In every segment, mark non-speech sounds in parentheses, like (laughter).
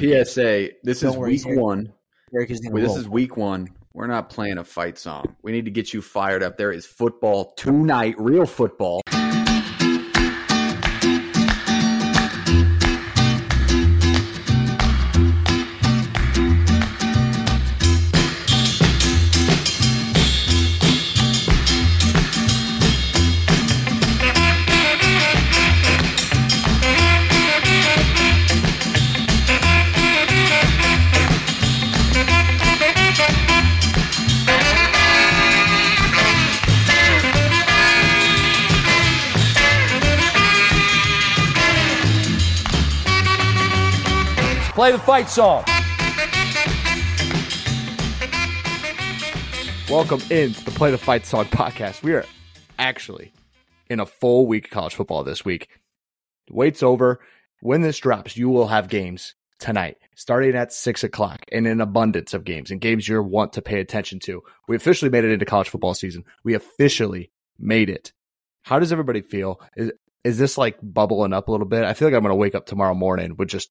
one. PSA. This Don't is worry, week one. Is this roll. is week one. We're not playing a fight song. We need to get you fired up. There is football tonight, real football. Play the fight song. Welcome into the Play the Fight Song podcast. We are actually in a full week of college football this week. Wait's over. When this drops, you will have games tonight, starting at six o'clock, and an abundance of games and games you want to pay attention to. We officially made it into college football season. We officially made it. How does everybody feel? Is is this like bubbling up a little bit? I feel like I'm going to wake up tomorrow morning with just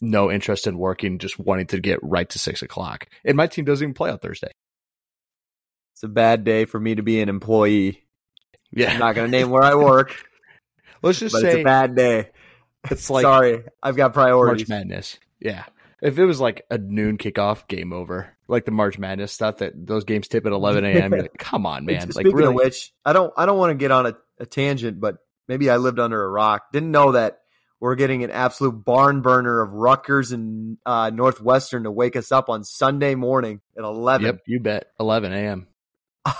no interest in working, just wanting to get right to six o'clock. And my team doesn't even play on Thursday. It's a bad day for me to be an employee. Yeah. I'm not going to name (laughs) where I work, Let's just say it's a bad day. it's like Sorry, I've got priorities. March. Madness. Yeah. If it was like a noon kickoff, game over. Like the March Madness stuff that those games tip at 11 a.m. (laughs) Like, come on, man. Like, Speaking really? of which, I don't I don't want to get on a, a tangent, but maybe I lived under a rock. Didn't know that we're getting an absolute barn burner of Rutgers and uh, Northwestern to wake us up on Sunday morning at 11. Yep, you bet. 11 a.m. (laughs)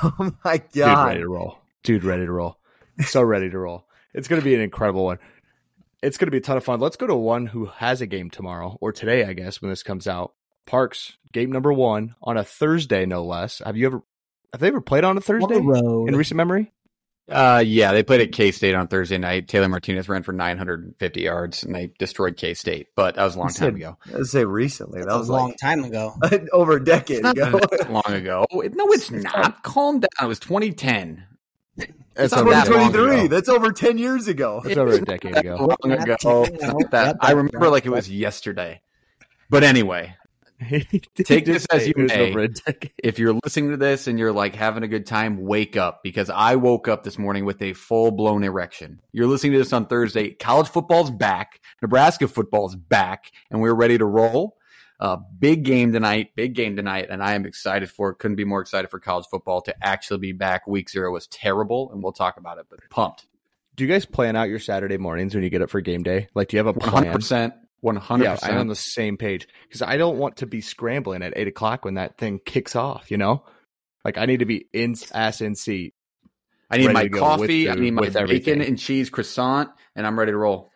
Oh my god, Dude, ready to roll. Dude, ready to roll. So ready to roll. It's going to be an incredible one. It's going to be a ton of fun. Let's go to one who has a game tomorrow or today, I guess, when this comes out. Parks, game number one on a Thursday, no less. Have you ever, have they ever played on a on Thursday the road. in recent memory? Uh, yeah, they played at K State on Thursday night. Taylor Martinez ran for 950 yards, and they destroyed K State. But that was a long You time ago. Let's say recently. That's that was a was long like time ago. (laughs) over a decade It's not ago. long ago. No, it's (laughs) not. Calm down. It was 2010. It's It's over, that long 2023. That's over 10 years ago. it's over a decade ago. long ago. ten, not that. I remember like it was yesterday. But anyway, (laughs) Take this as you may. over a decade. if you're listening to this and you're like having a good time, wake up because I woke up this morning with a full blown erection. You're listening to this on Thursday. College football's back. Nebraska football's back, and we're ready to roll. Uh, big game tonight. Big game tonight, and I am excited for it. Couldn't be more excited for college football to actually be back. Week zero was terrible, and we'll talk about it, but pumped. Do you guys plan out your Saturday mornings when you get up for game day? Like, do you have a plan? 100%. Yeah, I'm on the same page because I don't want to be scrambling at eight o'clock when that thing kicks off. You know, like I need to be in ass in seat. I need my coffee. with I need my bacon everything. and cheese croissant, and I'm ready to roll.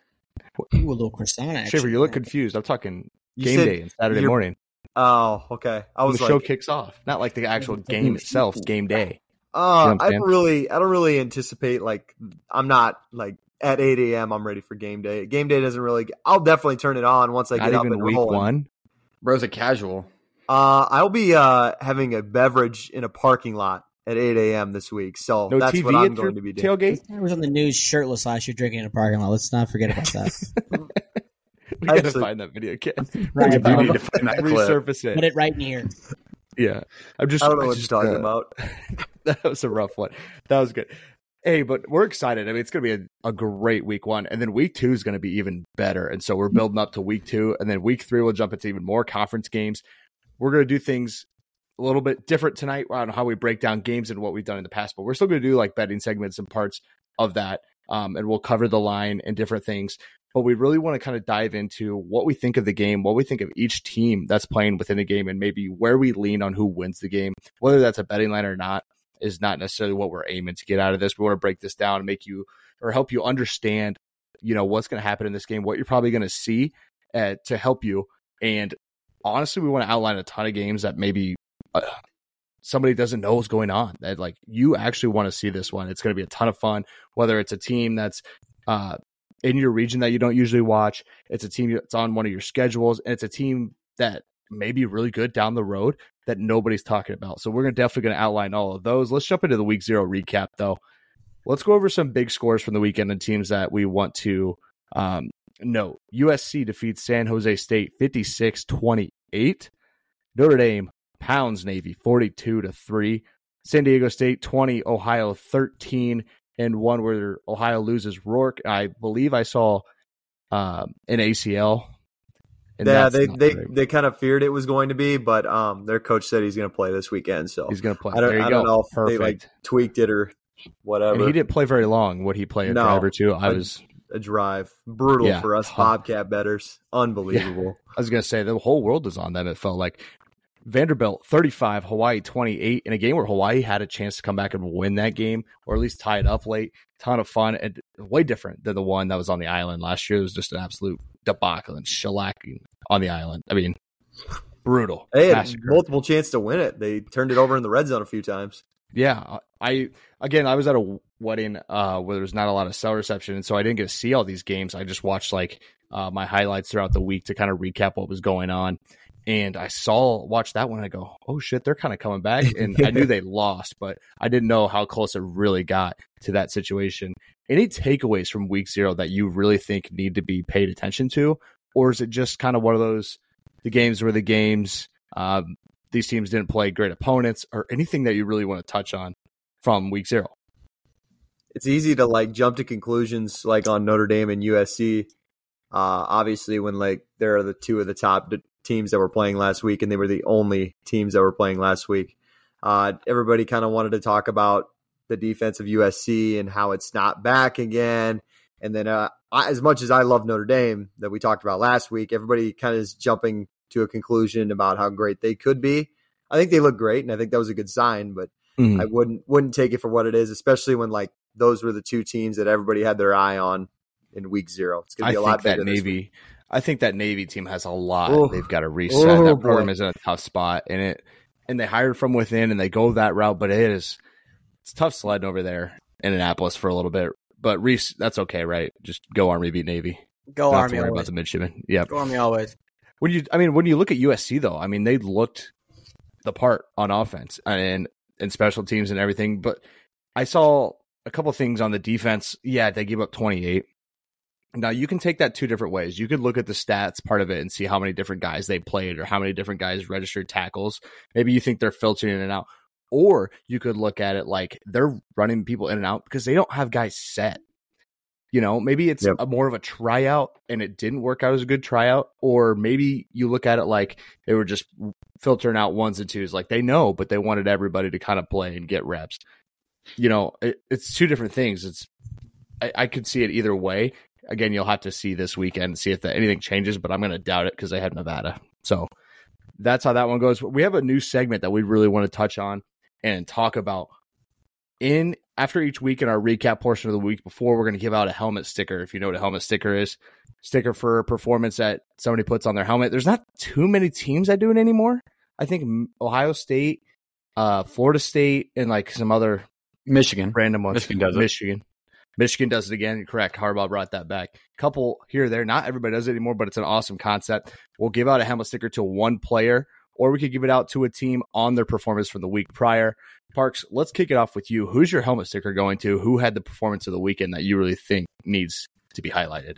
Ooh, a little croissant action. Shaver, you look confused. I'm talking You game day and Saturday morning. Oh, okay. I When was the like, show kicks off, not like the actual (laughs) game itself. Game day. Uh, You know I'm I saying? don't really, I don't really anticipate like I'm not like at 8 a.m. I'm ready for game day. Game day doesn't really. I'll definitely turn it on once I Not get up even and week rolling. one. Bro's a casual. Uh, I'll be uh having a beverage in a parking lot at 8 a.m. this week, so No that's TV what I'm going to be doing. tailgate. I was on the news shirtless last year drinking in a parking lot. Let's not forget about that. (laughs) We gotta find that video again. Right, We do need to find that clip. Resurface it. Put it right in here. Yeah, I'm just. I don't know I what just, you're talking uh, about. (laughs) that was a rough one. That was good. Hey, but we're excited. I mean, it's going to be a, a great week one, and then week two is going to be even better. And so we're building up to week two, and then week three we'll jump into even more conference games. We're going to do things a little bit different tonight on how we break down games and what we've done in the past, but we're still going to do like betting segments and parts of that, um, and we'll cover the line and different things. But we really want to kind of dive into what we think of the game, what we think of each team that's playing within the game, and maybe where we lean on who wins the game, whether that's a betting line or not is not necessarily what we're aiming to get out of this. We want to break this down and make you or help you understand, you know, what's going to happen in this game, what you're probably going to see uh, to help you. And honestly, we want to outline a ton of games that maybe uh, somebody doesn't know what's going on. That like you actually want to see this one. It's going to be a ton of fun. Whether it's a team that's uh, in your region that you don't usually watch, it's a team that's on one of your schedules, and it's a team that may be really good down the road that nobody's talking about. So we're gonna definitely going to outline all of those. Let's jump into the week zero recap though. Let's go over some big scores from the weekend and teams that we want to um, No, USC defeats San Jose State 56 28. Notre Dame pounds Navy 42 to 3. San Diego State 20, Ohio 13, and one where Ohio loses Rourke. I believe I saw um, an ACL. And yeah, they they, they kind of feared it was going to be, but um, their coach said he's going to play this weekend. So he's going to play. I don't, there you I go. don't know if Perfect. they like tweaked it or whatever. and he didn't play very long. Would he play a No. drive or two? I I- was a drive, brutal Yeah, for us tough. Bobcat betters. Unbelievable. I was going to say the whole world was on them. It felt like Vanderbilt 35, Hawaii 28 in a game where Hawaii had a chance to come back and win that game or at least tie it up late. Ton of fun and way different than the one that was on the island last year. It was just an absolute debacle and shellacking on the island. I mean, brutal. They had massacre. multiple chance to win it. They turned it over in the red zone a few times. Yeah, I again I was at a wedding uh, where there was not a lot of cell reception, and so I didn't get to see all these games. I just watched like uh, my highlights throughout the week to kind of recap what was going on. And I saw watch that one. And I go, oh shit, they're kind of coming back. And I knew (laughs) they lost, but I didn't know how close it really got to that situation. Any takeaways from week zero that you really think need to be paid attention to, or is it just kind of one of those the games where the games? Um, these teams didn't play great opponents, or anything that you really want to touch on from week zero. It's easy to like jump to conclusions like on Notre Dame and USC. Uh, obviously, when like there are the two of the top d- teams that were playing last week, and they were the only teams that were playing last week. Uh, everybody kind of wanted to talk about the defense of USC and how it's not back again. And then, uh, I, as much as I love Notre Dame that we talked about last week, everybody kind of is jumping to a conclusion about how great they could be. I think they look great, and I think that was a good sign. But I wouldn't wouldn't take it for what it is, especially when like those were the two teams that everybody had their eye on in week zero. It's gonna I be a think lot that bigger. this week. Navy. I think that Navy team has a lot. Oh. They've got to reset. Oh, that program boy. is in a tough spot, and it and they hired from within, and they go that route. But it is it's tough sledding over there in Annapolis for a little bit. But Reese, that's okay, right? Just go Army beat Navy. Go Don't Army worry always. about the midshipmen. Yep. Go Army always. When you, I mean, when you look at USC though, I mean, they looked the part on offense and and special teams and everything. But I saw a couple things on the defense. Yeah, they gave up twenty eight. Now you can take that two different ways. You could look at the stats part of it and see how many different guys they played or how many different guys registered tackles. Maybe you think they're filtering in and out. Or you could look at it like they're running people in and out because they don't have guys set. You know, maybe it's Yep. a more of a tryout and it didn't work out as a good tryout. Or maybe you look at it like they were just filtering out ones and twos. Like they know, but they wanted everybody to kind of play and get reps. You know, it, it's two different things. It's I, I could see it either way. Again, you'll have to see this weekend and see if that, anything changes, but I'm going to doubt it because they have Nevada. So that's how that one goes. We have a new segment that we really want to touch on and talk about in after each week in our recap portion of the week before we're going to give out a helmet sticker if you know what a helmet sticker is. Sticker for performance that somebody puts on their helmet. There's not too many teams that do it anymore. I think ohio state uh florida state and like some other Michigan. random ones. Michigan does it. michigan. Michigan does it again. Correct. Harbaugh brought that back. Couple here or there. Not everybody does it anymore but it's an awesome concept. We'll give out a helmet sticker to one player or we could give it out to a team on their performance from the week prior Parks, let's kick it off with you. Who's your helmet sticker going to? Who had the performance of the weekend that you really think needs to be highlighted?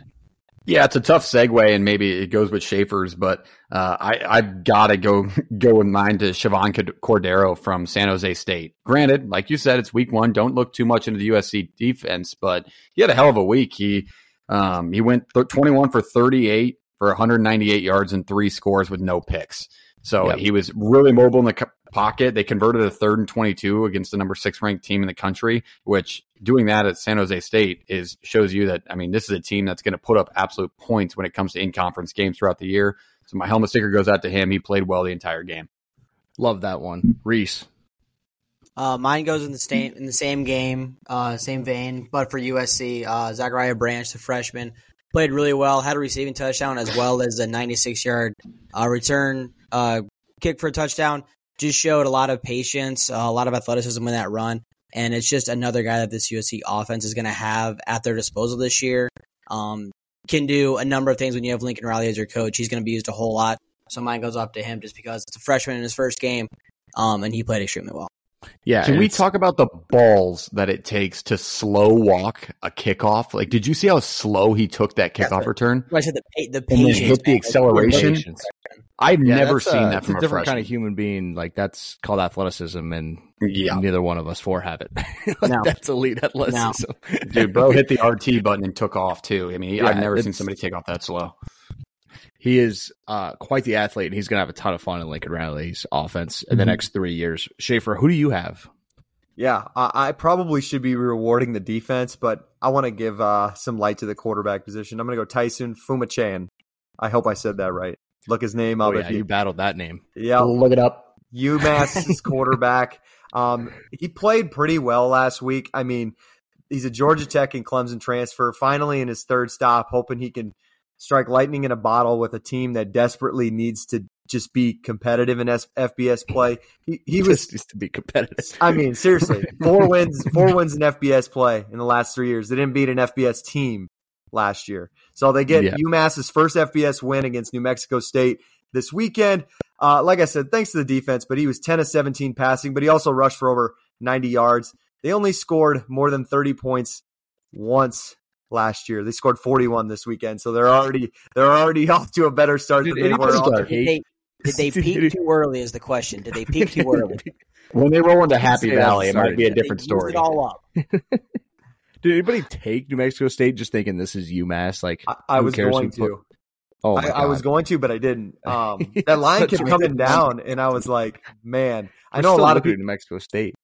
Yeah, it's a tough segue, and maybe it goes with Schaefer's, but uh, I, I've got to go (laughs) go in mind to Chevan Cordeiro from San Jose State. Granted, like you said, it's week one. Don't look too much into the USC defense, but he had a hell of a week. He um, he went th- 21 for 38 for 198 yards and three scores with no picks. So Yep. he was really mobile in the pocket. They converted a third and 22 against the number six ranked team in the country, which doing that at San Jose State is shows you that, I mean, this is a team that's going to put up absolute points when it comes to in conference games throughout the year. So my helmet sticker goes out to him. He played well the entire game. Love that one. Reese. Uh, mine goes in the same in the same game, uh, same vein, but for USC, uh, Zachariah Branch, the freshman, played really well. Had a receiving touchdown as well as a 96 yard uh, return uh, kick for a touchdown. Just showed a lot of patience, uh, a lot of athleticism in that run, and it's just another guy that this USC offense is going to have at their disposal this year. Um, can do a number of things when you have Lincoln Riley as your coach. He's going to be used a whole lot. So mine goes up to him just because it's a freshman in his first game, um, and he played extremely well. Yeah. Can we talk about the balls that it takes to slow walk a kickoff? Like, did you see how slow he took that Yeah, kickoff return? I said the pa- the And then patience. hit the acceleration? Patience. I've Yeah, never seen uh, that it's from a a, different kind of human being. Like that's called athleticism, and Yeah, neither one of us four have it. (laughs) Like, No. That's elite athleticism. dude, bro hit the RT button and took off too. I mean, Yeah, I've never seen somebody take off that slow. He is uh, quite the athlete, and he's going to have a ton of fun in Lincoln Riley's offense in the Mhm. next three years. Schaefer, who do you have? Yeah, I, I probably should be rewarding the defense, but I want to give uh, some light to the quarterback position. I'm going to go Taisun Phommachanh. I hope I said that right. Look his name up. Oh, up. yeah, if you you, battled that name. yeah, Look it up. UMass's (laughs) quarterback. Um, he played pretty well last week. I mean, he's a Georgia Tech and Clemson transfer. Finally, in his third stop, hoping he can strike lightning in a bottle with a team that desperately needs to just be competitive in S- FBS play. He, he was Just used to be competitive. I mean, seriously, four (laughs) wins, four wins in FBS play in the last three years. They didn't beat an FBS team last year, so they get Yeah. UMass's first FBS win against New Mexico State this weekend. Uh, like I said, thanks to the defense, but he was ten of seventeen passing, but he also rushed for over ninety yards. They only scored more than thirty points once last year. They scored forty one this weekend, so they're already they're already (laughs) off to a better start Did than they were. start- on- Did they, did they (laughs) peak too early? Is the question. Did they peak too (laughs) early? When they roll into Happy Valley, it might be a different story. It all up. Did anybody take New Mexico State just thinking this is UMass? Like, I, I was going who put- to. oh I, I was going to, but I didn't. (laughs) Um, that line That's kept right. coming down, and I was like, "Man, I We're know a lot of looking at people. New Mexico State.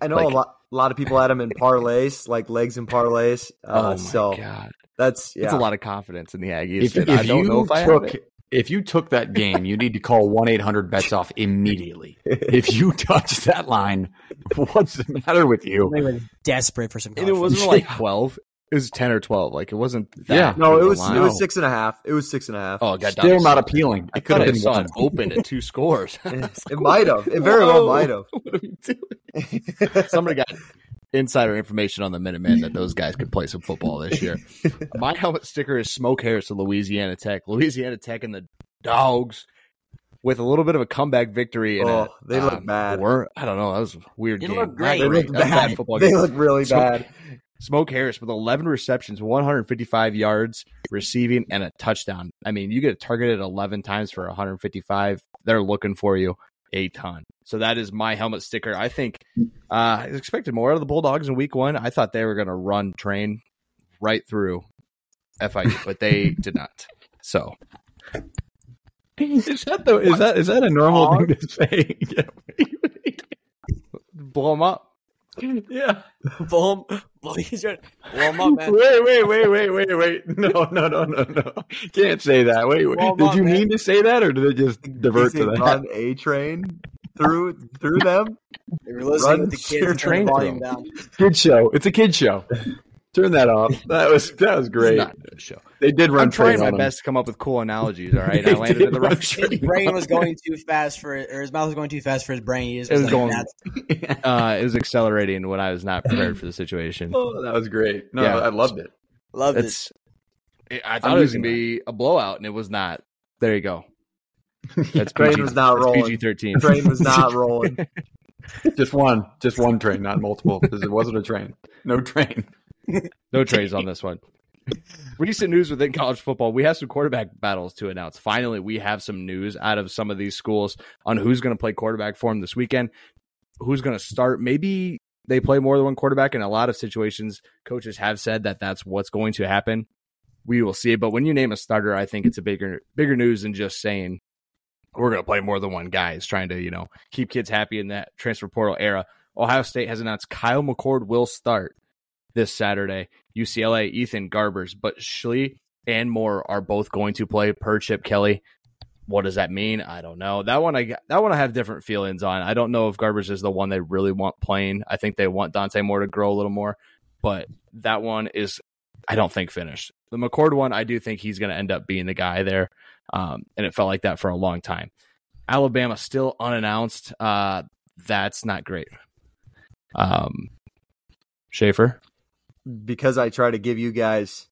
I know like- a lot, a lot of people had them in parlays, like legs and parlays. Uh, oh my so God, that's yeah. that's a lot of confidence in the Aggies. If, if I don't you know if I took it. If you took that game, you need to call one eight hundred bets off immediately. if you (laughs) touch that line, what's the matter with you? They were desperate for some. And it wasn't like twelve. It was ten or twelve. Like it wasn't. That Yeah. no, it was line. it was six and a half. It was six and a half. Oh, god, Still not appealing. I It could thought have I been one. it (laughs) open at two scores. I was (laughs) it might have. It very well might have. What are we doing? Somebody got insider information on the Minutemen that those guys could play some football this year. (laughs) My helmet sticker is Smoke Harris of Louisiana Tech. Louisiana Tech and the Dogs with a little bit of a comeback victory. And Oh, a, they look um, bad. Were, I don't know. That was a weird They game. look great. They look That was a bad. football They game. look really So- bad. Smoke Harris with 11 receptions, 155 yards receiving, and a touchdown. I mean, you get targeted 11 times for 155. They're looking for you a ton. So that is my helmet sticker. I think uh, I expected more out of the Bulldogs in week one. I thought they were going to run train right through FIU, but they (laughs) did not. So Is that the, is that is that a normal thing to say? (laughs) blow them up. (laughs) yeah. Boom. Blow he's trying- blow 'em up, man. Wait, wait, wait, wait, wait, wait. No, no, no, no, no. Can't say that. Wait, wait. Well, Did you man. mean to say that or did it just divert to that? Run a train through through them. If you're listening Run with the kids, turn train the volume through 'em. down. Kid show. It's a kid show. Turn that off. That was that was It's great. not a show. They did run I'm trying my on them. best to come up with cool analogies. All (laughs) right, I landed did in the run (laughs) wrong. His brain was going too fast for, or his mouth was going too fast for his brain. He just It was like, going- "That's- (laughs) Uh, it was accelerating when I was not prepared for the situation. Oh, that was great. No, Yeah. I loved it. Loved it. It's. I thought it was gonna be a blowout, and it was not. There you go. That's Train PG, was not rolling. PG thirteen. Train was not rolling. Just one. Just one train, not multiple. Because it wasn't a train. No train. (laughs) No trades on this one. Recent news within college football: we have some quarterback battles to announce. Finally, we have some news out of some of these schools on who's going to play quarterback for them this weekend. Who's going to start? Maybe they play more than one quarterback. In a lot of situations, coaches have said that that's what's going to happen. We will see. But when you name a starter, I think it's a bigger bigger news than just saying we're going to play more than one guy. Is trying to you know keep kids happy in that transfer portal era. Ohio State has announced Kyle McCord will start this Saturday. UCLA, Ethan Garbers, but Schlee and Moore are both going to play per Chip Kelly. What does that mean? I don't know. That one I that one I have different feelings on. I don't know if Garbers is the one they really want playing. I think they want Dante Moore to grow a little more, but that one is I don't think finished. The McCord one, I do think he's going to end up being the guy there, um, and it felt like that for a long time. Alabama still unannounced. Uh, that's not great. Um, Schaefer. Because I try to give you guys,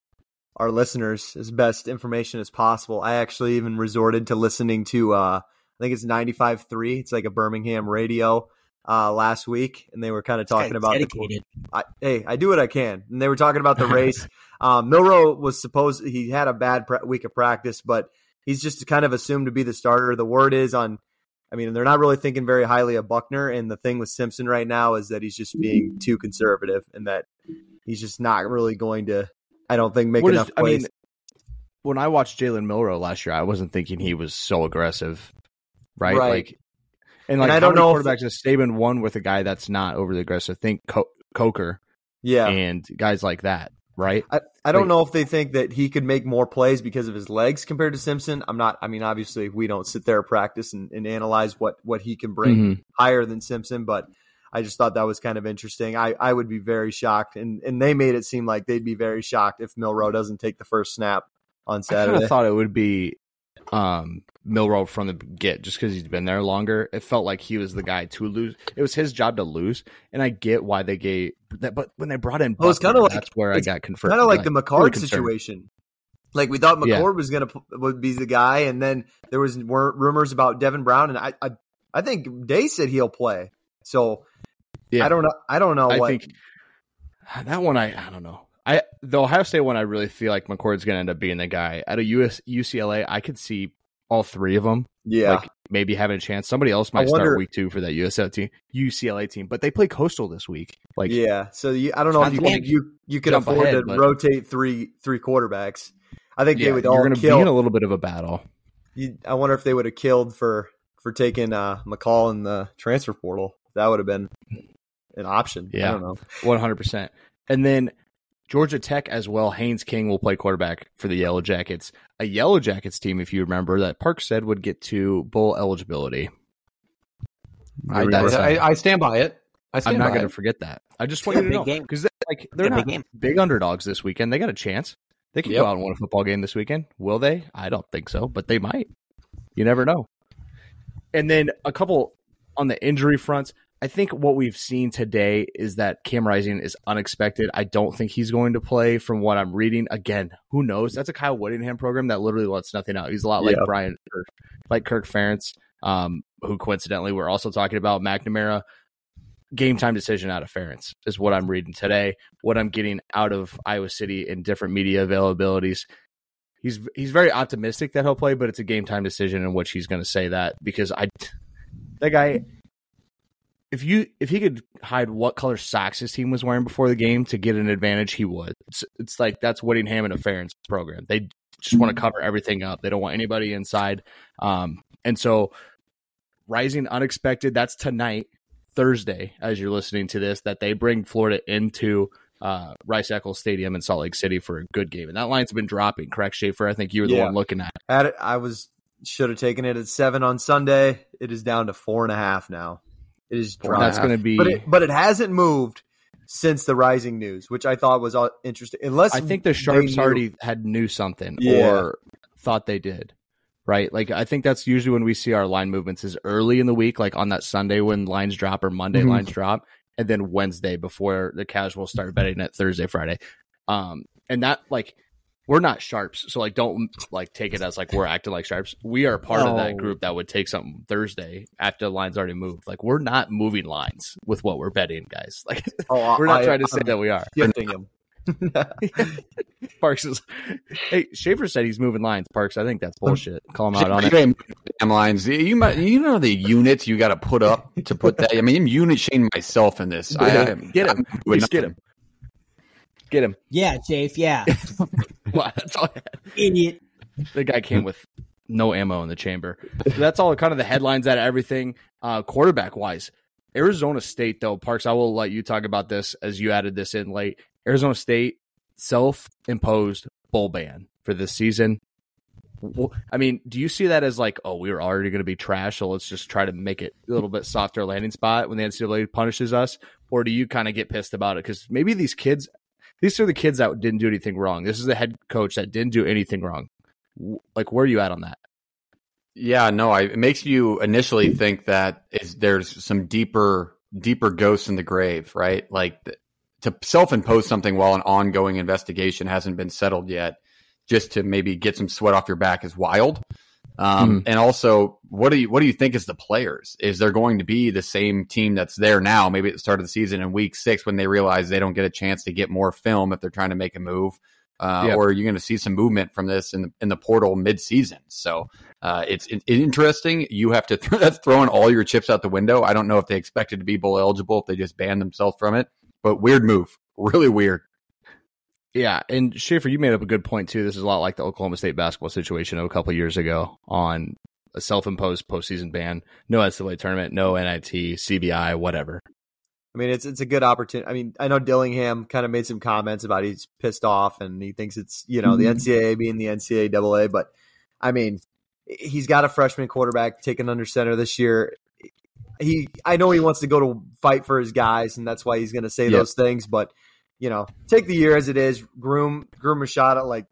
our listeners, as best information as possible. I actually even resorted to listening to, uh, I think it's 95.3. It's like a Birmingham radio uh, last week, and they were kind of talking about the. I, hey, I do what I can. And they were talking about the (laughs) race. um, Milroe was supposed he had a bad pra- week of practice, but he's just kind of assumed to be the starter. The word is on. I mean, they're not really thinking very highly of Buchner, and the thing with Simpson right now is that he's just being too conservative, and that he's just not really going to. I don't think make What is- enough I plays. mean, when I watched Jalen Milroe last year, I wasn't thinking he was so aggressive, right? Right. Like, and And like, I how don't know if- quarterbacks has Saban won with a guy that's not overly aggressive? Think Co- Coker yeah, and guys like that, right? I, I don't Like- know if they think that he could make more plays because of his legs compared to Simpson. I'm not. I mean, obviously, we don't sit there practice and, and analyze what what he can bring Mhm. higher than Simpson, but I just thought that was kind of interesting. I, I would be very shocked, and and they made it seem like they'd be very shocked if Milroe doesn't take the first snap on I kind Saturday. of thought it would be um, Milroe from the get, just because he's been there longer. It felt like he was the guy to lose. It was his job to lose, and I get why they gave that. But when they brought in, Well, it's kinda like- that's where I got confirmed. kind of like the McCord really situation. Like we thought Yeah. McCord was gonna would be the guy, and then there was rumors about Devin Brown, and I I, I think Day said he'll play. So Yeah. I don't know. I don't know I what. think (sighs) that one. I I don't know. I the Ohio State one. I really feel like McCord's going to end up being the guy. At a US UCLA, I could see all three of them. yeah, Like maybe having a chance. Somebody else might wonder- start week two for that USL team, UCLA team, but they play Coastal this week. Like yeah. So you, I don't know if you can, you you could afford ahead, to but- rotate three three quarterbacks. I think yeah, they would all going to be in a little bit of a battle. you, I wonder if they would have killed for for taking uh, McCall in the transfer portal. That would have been an option. I Yeah. don't know. One hundred percent. And then Georgia Tech as well. Haynes King will play quarterback for the Yellow Jackets. A Yellow Jackets team, if you remember, that Park said would get to bowl eligibility. I, I, I stand by it. I stand I'm not going to forget that. I just want you to Big know game. because like they're not big big, underdogs this weekend. They got a chance. They can Yep. go out and win a football game this weekend. Will they? I don't think so, but they might. You never know. And then a couple on the injury fronts. I think what we've seen today is that Cam Rising is unexpected. I don't think he's going to play from what I'm reading. Again, who knows? That's a Kyle Whittingham program that literally lets nothing out. He's a lot like Yeah. Brian, like Kirk Ferentz, um, who coincidentally we're also talking about McNamara. Game time decision out of Ferentz is what I'm reading today. What I'm getting out of Iowa City in different media availabilities. He's he's very optimistic that he'll play, but it's a game time decision in which he's going to say that because I that guy if you if he could hide what color socks his team was wearing before the game to get an advantage, he would. It's, it's like that's Whittingham and a Ferentz program. They just want to cover everything up. They don't want anybody inside. Um, and so rising unexpected. That's tonight, Thursday, as you're listening to this, that they bring Florida into uh, Rice Eccles Stadium in Salt Lake City for a good game. And that line's been dropping. Correct, Schaefer? I think you were the Yeah. one looking at. it, I was should have taken it at seven on Sunday. It is down to four and a half now. It is Four and a dropped. That's going to be. but it, but it hasn't moved since the rising news, which I thought was uh, interesting. Unless I think the Sharps knew- already had knew something Yeah. or thought they did. Right? Like I think that's usually when we see our line movements is early in the week, like on that Sunday when lines drop or Monday Mhm. lines drop, and then Wednesday before the casuals start betting at Thursday, Friday. Um and that like we're not sharps, so like don't like take it as like we're acting like sharps. We are part of that group that would take something Thursday after the lines already moved. Like we're not moving lines with what we're betting, guys. Like oh, (laughs) we're not I- trying to say I'm that we are. gifting him. (laughs) (laughs) Parks is. Hey, Schaefer said he's moving lines. Parks, I think that's bullshit. Call him out on You it. ain't damn lines. You might, you know the units you got to put up to put that. I mean, I'm unit shading myself in this. I, I, Get him. I'm doing Just get him. Get him. Yeah, Chafe. Yeah, (laughs) That's all I had. idiot. The guy came with no ammo in the chamber. So that's all kind of the headlines out of everything. Uh, quarterback wise, Arizona State though, Parks. I will let you talk about this as you added this in late. Arizona State self imposed bowl ban for this season. I mean, do you see that as like, oh, we were already going to be trash, so let's just try to make it a little bit softer landing spot when the NCAA punishes us, or do you kind of get pissed about it because maybe these kids, these are the kids that didn't do anything wrong. This is the head coach that didn't do anything wrong. Like, where are you at on that? Yeah, no, I, it makes you initially think that is there's some deeper deeper ghosts in the grave, right? Like to self-impose something while an ongoing investigation hasn't been settled yet, just to maybe get some sweat off your back is wild. Um, And also, what do you what do you think is the players? Is there going to be the same team that's there now, maybe at the start of the season in week six when they realize they don't get a chance to get more film if they're trying to make a move? Uh, Yeah. Or are you going to see some movement from this in the, in the portal mid season? So uh, it's, it's interesting. You have to (laughs) that's throwing all your chips out the window. I don't know if they expected to be bowl eligible if they just banned themselves from it, but weird move, really weird. Yeah, and Schaefer, you made up a good point too. This is a lot like the Oklahoma State basketball situation of a couple years ago on a self-imposed postseason ban, no NCAA tournament, no NIT, CBI, whatever. I mean, it's it's a good opportunity. I mean, I know Dillingham kind of made some comments about he's pissed off and he thinks it's you know the mm-hmm. NCAA being the NCAA, but I mean, he's got a freshman quarterback taken under center this year. He, I know he wants to go to fight for his guys, and that's why he's going to say Yep. those things. But you know, take the year as it is, groom groom Rashada, like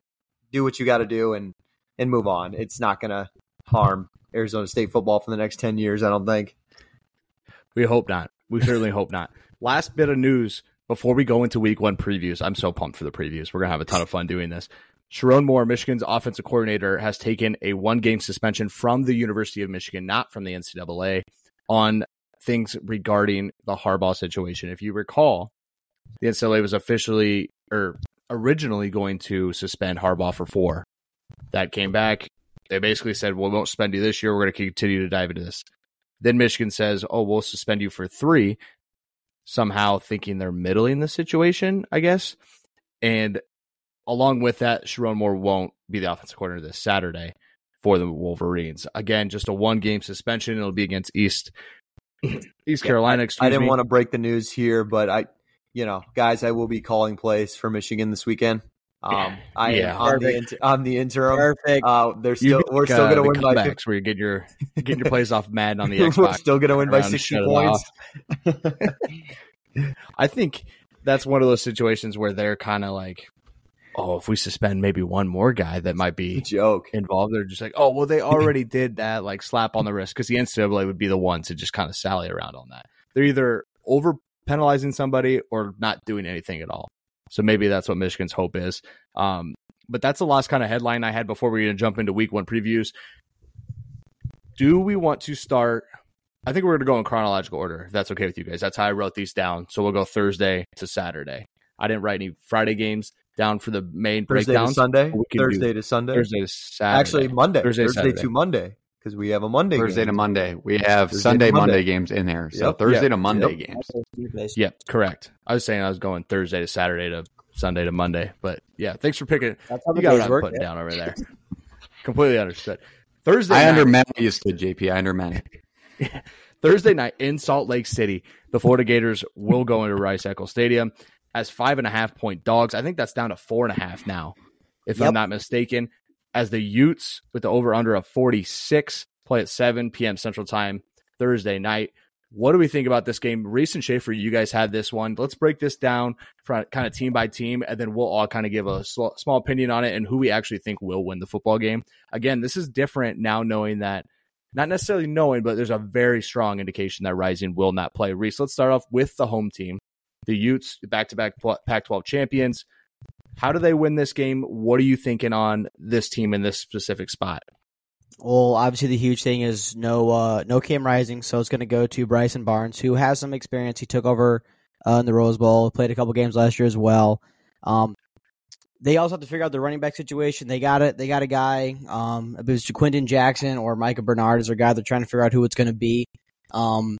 do what you got to do, and and move on. It's not going to harm Arizona State football for the next ten years. I don't think. We hope not. We certainly hope not. Last bit of news before we go into week one previews. I'm so pumped for the previews. We're going to have a ton of fun doing this. Sherrone Moore, Michigan's offensive coordinator, has taken a one game suspension from the University of Michigan, not from the NCAA, on things regarding the Harbaugh situation. If you recall, the NCAA was officially or originally going to suspend Harbaugh for four. That came back. They basically said, well, we won't suspend you this year. We're going to continue to dive into this. Then Michigan says, "Oh, we'll suspend you for three, somehow thinking they're middling the situation, I guess. And along with that, Sherrone Moore won't be the offensive coordinator this Saturday for the Wolverines. Again, just a one game suspension. It'll be against East East Carolina. I excuse didn't me. want to break the news here, but I, you know, guys, I will be calling plays for Michigan this weekend. Um, I Yeah. am on the, Perfect. inter- on the interim. Perfect. Uh, they're still pick, we're still uh, going to the win by. 50, comebacks where you get your (laughs) getting your plays off Madden on the we're still going to win by sixty points. (laughs) I think that's one of those situations where they're kind of like, oh, if we suspend maybe one more guy that might be (laughs) Joke. involved, they're just like, oh, well, they already did that, like slap on the wrist, because the NCAA would be the ones to just kind of sally around on that. They're either over penalizing somebody or not doing anything at all. So maybe that's what Michigan's hope is. Um, but that's the last kind of headline I had before we're going to jump into week one previews. Do we want to start? I think we're going to go in chronological order, if that's okay with you guys. That's how I wrote these down. So we'll go Thursday to Saturday. I didn't write any Friday games down for the main Thursday to. Sunday. We Thursday to Sunday. Thursday to Saturday. Actually, Monday. Thursday Thursday, to Monday because we have a Monday. Thursday game. to Monday. We have Thursday Sunday, Monday. Monday. games in there. So Yep. Thursday Yeah. to Monday Yep. games. Yep, correct. I was saying I was going Thursday to Saturday to Sunday to Monday, but yeah, thanks for picking. That's how the You got what days work. putting yeah. down over there. Completely understood. Thursday I night, undermeant what you stood, JP. I undermeant. (laughs) Thursday night in Salt Lake City, the Florida Gators will go into Rice Eccles Stadium as five and a half point dogs. I think that's down to four and a half now, if Yep. I'm not mistaken. As the Utes with the over under of 46 play at 7 p.m. Central Time Thursday night. What do we think about this game? Reese and Schaefer, you guys had this one. Let's break this down kind of team by team, and then we'll all kind of give a sl- small opinion on it and who we actually think will win the football game. Again, this is different now knowing that not necessarily knowing, but there's a very strong indication that Rising will not play. Reese, let's start off with the home team, the Utes, back to back Pac 12 champions. How do they win this game? What are you thinking on this team in this specific spot? Well, obviously the huge thing is no uh, no Cam Rising, so it's going to go to Bryson Barnes, who has some experience. He took over uh, in the Rose Bowl, played a couple games last year as well. Um, they also have to figure out the running back situation. They got it. They got a guy. Um, it was Ja'Quinden Jackson or Micah Bernard is their guy. They're trying to figure out who it's going to be. Um,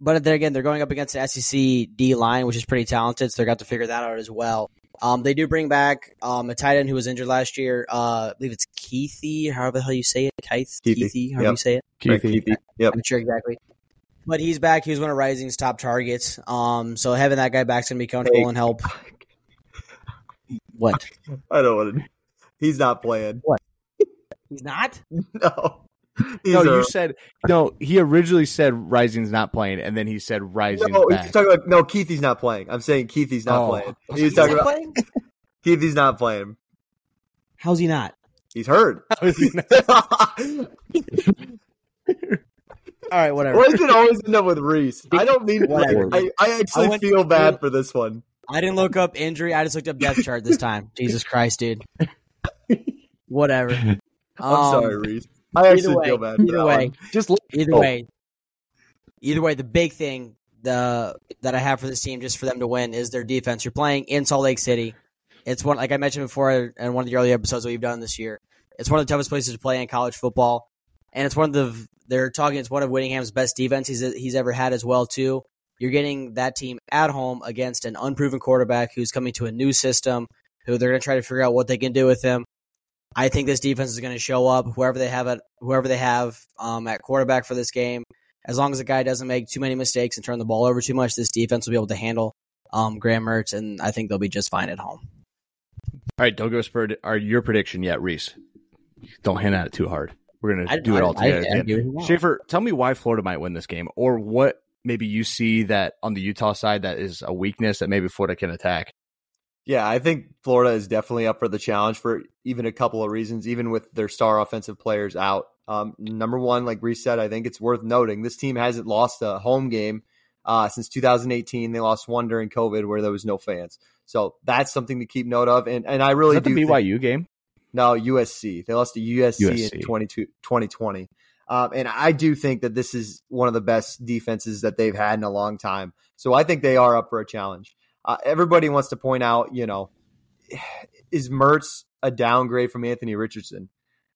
but then again, they're going up against the SEC D line, which is pretty talented. So they got to figure that out as well. Um, they do bring back um, a tight end who was injured last year. Uh, I believe it's Keithy, however the hell you say it. Keith, Keithy. Keithy, however Yep. you say it. Right, Keithy. Yep. I'm not sure exactly. But he's back. He was one of Rising's top targets. Um, so having that guy back's gonna be comfortable Hey. and help. What? (laughs) I don't want to. He's not playing. What? He's not. (laughs) No. (laughs) He's no, a- you said no. He originally said Rising's not playing, and then he said Rising. no, back. he's talking about no. Keithy's not playing. I'm saying Keithy's not Oh. playing. I was He was like, talking about playing? (laughs) Keithy's not playing. How's he not? He's hurt. (laughs) How is he not- All right, whatever. Why does it always end up with Reese? I don't mean. Whatever. I, I actually I went- feel bad for this one. I didn't look up injury. I just looked up death chart this time. Jesus Christ, dude. Whatever. I'm Um, sorry, Reese. I actually Either way, feel bad. either way, one. Just either Oh. way, either way, the big thing the that I have for this team, just for them to win, is their defense. You're playing in Salt Lake City. It's one like I mentioned before in one of the early episodes that we've done this year. It's one of the toughest places to play in college football, and it's one of the they're talking. It's one of Whittingham's best defense he's he's ever had as well too. You're getting that team at home against an unproven quarterback who's coming to a new system, who they're going to try to figure out what they can do with him. I think this defense is going to show up. Whoever they have at whoever they have um, at quarterback for this game, as long as the guy doesn't make too many mistakes and turn the ball over too much, this defense will be able to handle um, Graham Mertz, and I think they'll be just fine at home. All right, don't go for are your prediction yet, Reese. Don't hand at it too hard. We're gonna I- do it all together. I again. do what you want. Schaefer, tell me why Florida might win this game, or what maybe you see that on the Utah side that is a weakness that maybe Florida can attack. Yeah, I think Florida is definitely up for the challenge for even a couple of reasons, even with their star offensive players out. Um, number one, like Reese said, I think it's worth noting this team hasn't lost a home game uh, since 2018. They lost one during COVID where there was no fans. So that's something to keep note of. And and I really do the think- BYU game? no, USC. They lost to USC, USC. in 22 2020. Um, and I do think that this is one of the best defenses that they've had in a long time. So I think they are up for a challenge. Uh, everybody wants to point out, you know, is Mertz a downgrade from Anthony Richardson?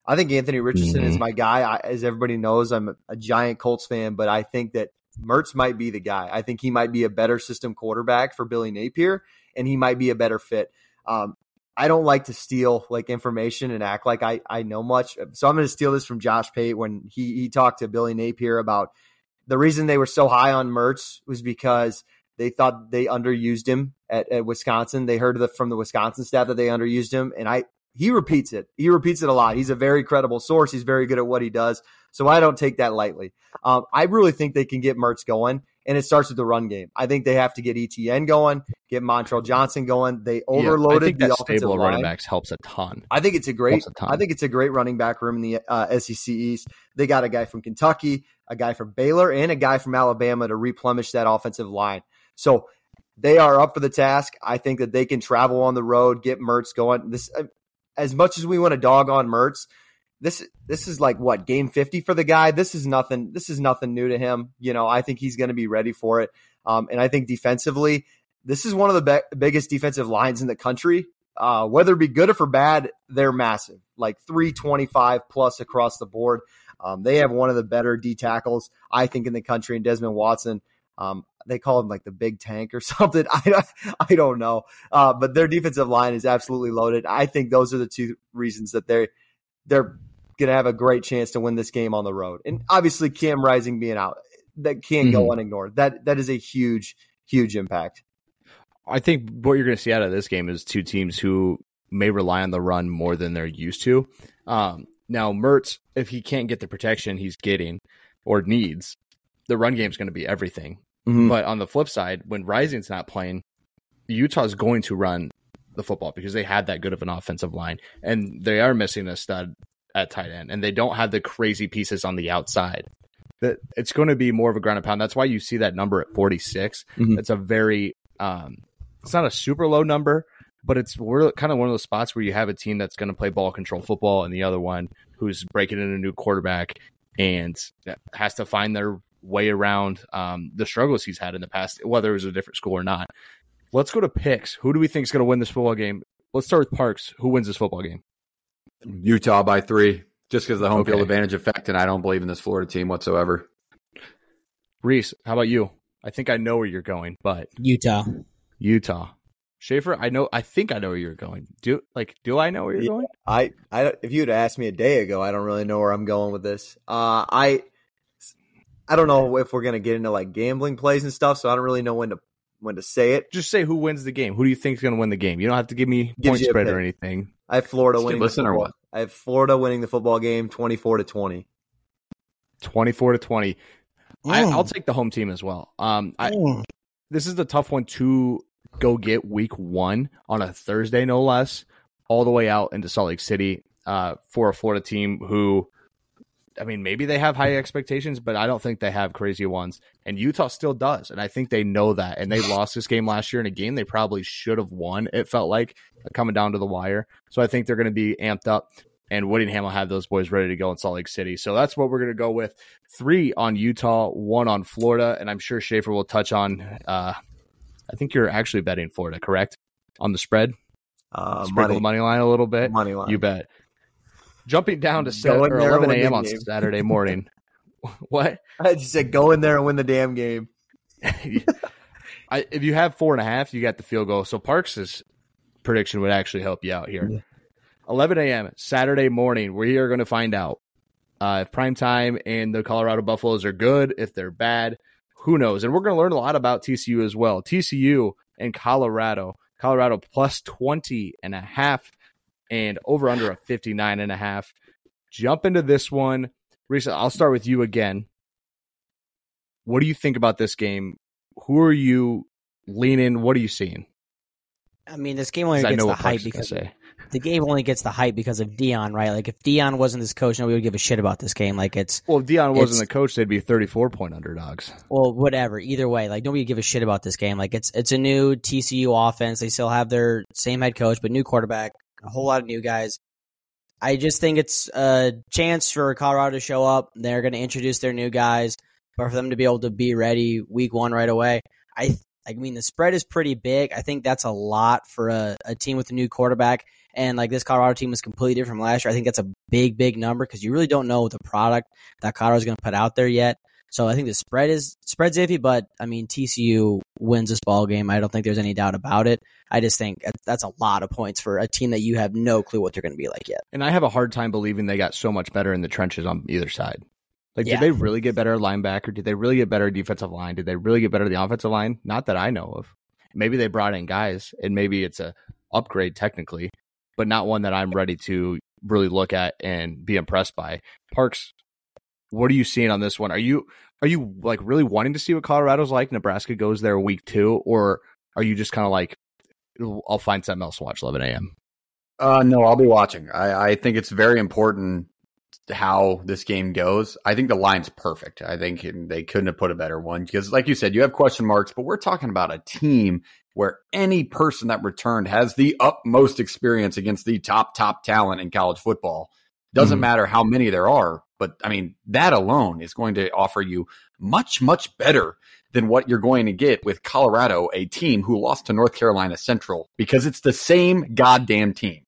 I think Anthony Richardson is Mhm. my guy. I, as everybody knows, I'm a, a giant Colts fan, but I think that Mertz might be the guy. I think he might be a better system quarterback for Billy Napier, and he might be a better fit. Um, I don't like to steal like information and act like I, I know much. So I'm going to steal this from Josh Pate when he, he talked to Billy Napier about the reason they were so high on Mertz was because they thought they underused him at, at Wisconsin. They heard the, from the Wisconsin staff that they underused him. And I, he repeats it. He repeats it a lot. He's a very credible source. He's very good at what he does. So I don't take that lightly. Um, I really think they can get Mertz going, and it starts with the run game. I think they have to get ETN going, get Montrell Johnson going. They Yeah, overloaded I think the that offensive stable line. running backs helps a ton. I think it's a great. A. I think it's a great running back room in the uh, SEC East. They got a guy from Kentucky, a guy from Baylor, and a guy from Alabama to replenish that offensive line. So they are up for the task. I think that they can travel on the road, get Mertz going. This, uh, as much as we want to dog on Mertz, this this is like what game fifty for the guy. This is nothing. This is nothing new to him. You know, I think he's going to be ready for it. Um, and I think defensively, this is one of the be- biggest defensive lines in the country. Uh, whether it be good or for bad, they're massive, like 325 plus across the board. Um, they have one of the better D tackles, I think, in the country. And Desmond Watson, um, they call him like the big tank or (laughs) something. I, I don't know. Uh, but their defensive line is absolutely loaded. I think those are the two reasons that they're, they're going to have a great chance to win this game on the road. And obviously, Cam Rising being out, that can't go unignored. That That is a huge, huge impact. I think what you're going to see out of this game is two teams who may rely on the run more than they're used to. Um, now, Mertz, if he can't get the protection he's getting or needs, the run game is going to be everything. Mhm. But on the flip side, when Rising's not playing, Utah's going to run the football because they had that good of an offensive line, and they are missing a stud at tight end, and they don't have the crazy pieces on the outside. That it's going to be more of a ground and pound. That's why you see that number at 46. Mhm. It's a very, um, it's not a super low number, but it's we're kind of one of those spots where you have a team that's going to play ball control football, and the other one who's breaking in a new quarterback and has to find their way around um, the struggles he's had in the past, whether it was a different school or not. Let's go to picks. Who do we think is going to win this football game? Let's start with Parks. Who wins this football game? Utah by three, just because of the home field advantage effect, and I don't believe in this Florida team whatsoever. Reese, how about you? I think I know where you're going, but Utah. Utah. Schaefer, I know. I think I know where you're going. Do like? Do I know where you're Yeah. going? I, I, if you had asked me a day ago, I don't really know where I'm going with this. Uh, I, I don't know if we're gonna get into like gambling plays and stuff, so I don't really know when to when to say it. Just say who wins the game. Who do you think is going to win the game? You don't have to give me Gives point spread or anything. I have Florida Skip winning. Listen or what? I have Florida winning the football game, twenty four to twenty. Twenty-four to twenty. I, Mm. I'll take the home team as well. Um, I, Mm. this is the tough one to go get week one on a Thursday, no less, all the way out into Salt Lake City uh, for a Florida team who, I mean, maybe they have high expectations, but I don't think they have crazy ones. And Utah still does. And I think they know that. And they lost this game last year in a game they probably should have won, it felt like, coming down to the wire. So I think they're going to be amped up. and Whittingham will have those boys ready to go in Salt Lake City. So that's what we're going to go with. Three on Utah, one on Florida, and I'm sure Schaefer will touch on. Uh, I think you're actually betting Florida, correct? On the spread, Uh, sprinkle the money, money line a little bit. money line. You bet. Jumping down to set, or 11 a.m. on game. Saturday morning. (laughs) (laughs) what? I just said go in there and win the damn game. (laughs) I, if you have four and a half, you got the field goal. So Parks's prediction would actually help you out here. Yeah. 11 a.m. Saturday morning, we are going to find out uh, if prime time and the Colorado Buffaloes are good, if they're bad, who knows? And we're going to learn a lot about TCU as well. TCU and Colorado, Colorado plus 20 and a half and over under a 59 and a half. Jump into this one. Risa, I'll start with you again. What do you think about this game? Who are you leaning? What are you seeing? I mean, this game only gets the hype because the game only gets the hype because of Deion, right? Like if Deion wasn't this coach, nobody would give a shit about this game. Like it's Well, if Deion wasn't the coach, they'd be 34 point underdogs. well, whatever. Either way, like nobody would give a shit about this game. Like it's it's a new TCU offense. They still have their same head coach, but new quarterback, a whole lot of new guys. I just think it's a chance for Colorado to show up. They're going to introduce their new guys, but for them to be able to be ready week one right away, I I mean the spread is pretty big. I think that's a lot for a, a team with a new quarterback. And like this Colorado team was completely different from last year. I think that's a big, big number because you really don't know the product that Colorado's going to put out there yet. So I think the spread is spread's iffy, but I mean TCU wins this ball game. I don't think there's any doubt about it. I just think that's a lot of points for a team that you have no clue what they're going to be like yet. And I have a hard time believing they got so much better in the trenches on either side. Like, Yeah. did they really get better at linebacker? Did they really get better at defensive line? Did they really get better at the offensive line? Not that I know of. Maybe they brought in guys, and maybe it's a upgrade technically, but not one that I'm ready to really look at and be impressed by. Parks, what are you seeing on this one? Are you are you like really wanting to see what Colorado's like? Nebraska goes there week two, or are you just kind of like, I'll find something else to watch 11 a.m. Uh, no, I'll be watching. I, I think it's very important how this game goes. I think the line's perfect. I think they couldn't have put a better one because, like you said, you have question marks, but we're talking about a team where any person that returned has the utmost experience against the top, top talent in college football. Doesn't Mhm. matter how many there are, but I mean, that alone is going to offer you much, much better than what you're going to get with Colorado, a team who lost to North Carolina Central because it's the same goddamn team.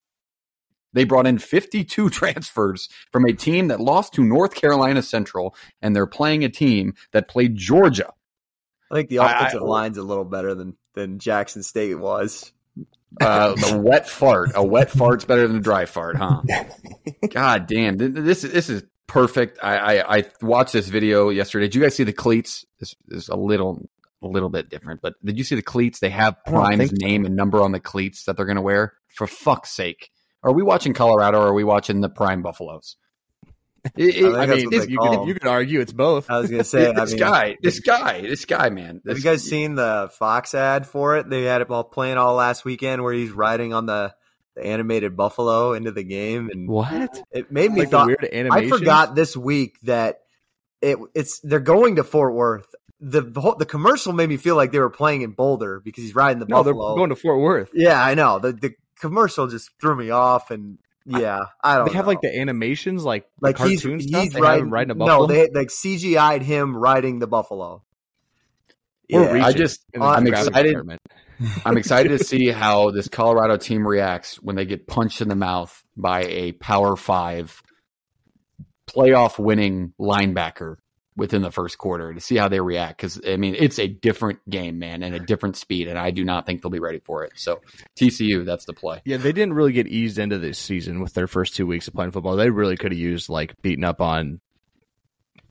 They brought in 52 (laughs) transfers from a team that lost to North Carolina Central, and they're playing a team that played Georgia. I think the offensive I- line's a little better than than Jackson State was. Uh, the (laughs) wet fart. A wet fart's better than a dry fart, huh? (laughs) God damn. This is, this is perfect. I, I, I watched this video yesterday. Did you guys see the cleats? This is a little, a little bit different, but did you see the cleats? They have Prime's think so. name and number on the cleats that they're going to wear. For fuck's sake. Are we watching Colorado or are we watching the Prime Buffaloes? (laughs) It- it- think I mean, what you call could, 'em. you could argue it's both. I was gonna say, (laughs) I this mean, guy, this guy, this guy, man. Have you guys seen the Fox ad for it? They had it all playing all last weekend where he's riding on the, the animated buffalo into the game, and What? it made me Like the thought. weird I forgot this week that it it's they're going to Fort Worth. The the, whole, the commercial made me feel like they were playing in Boulder because he's riding the buffalo. No, they're going to Fort Worth. yeah, I know. The the commercial just threw me off, and yeah, I don't. They have know. like the animations, like, the like he's cartoon stuff. he's they have riding, him riding a buffalo. no, they like CGI'd him riding the buffalo. Yeah. I just- I'm excited. Department. I'm excited to see how this Colorado team reacts when they get punched in the mouth by a Power Five playoff winning linebacker within the first quarter to see how they react. Because I mean, it's a different game, man, and a different speed, and I do not think they'll be ready for it. So TCU, that's the play. Yeah, they didn't really get eased into this season with their first two weeks of playing football. They really could have used like beating up on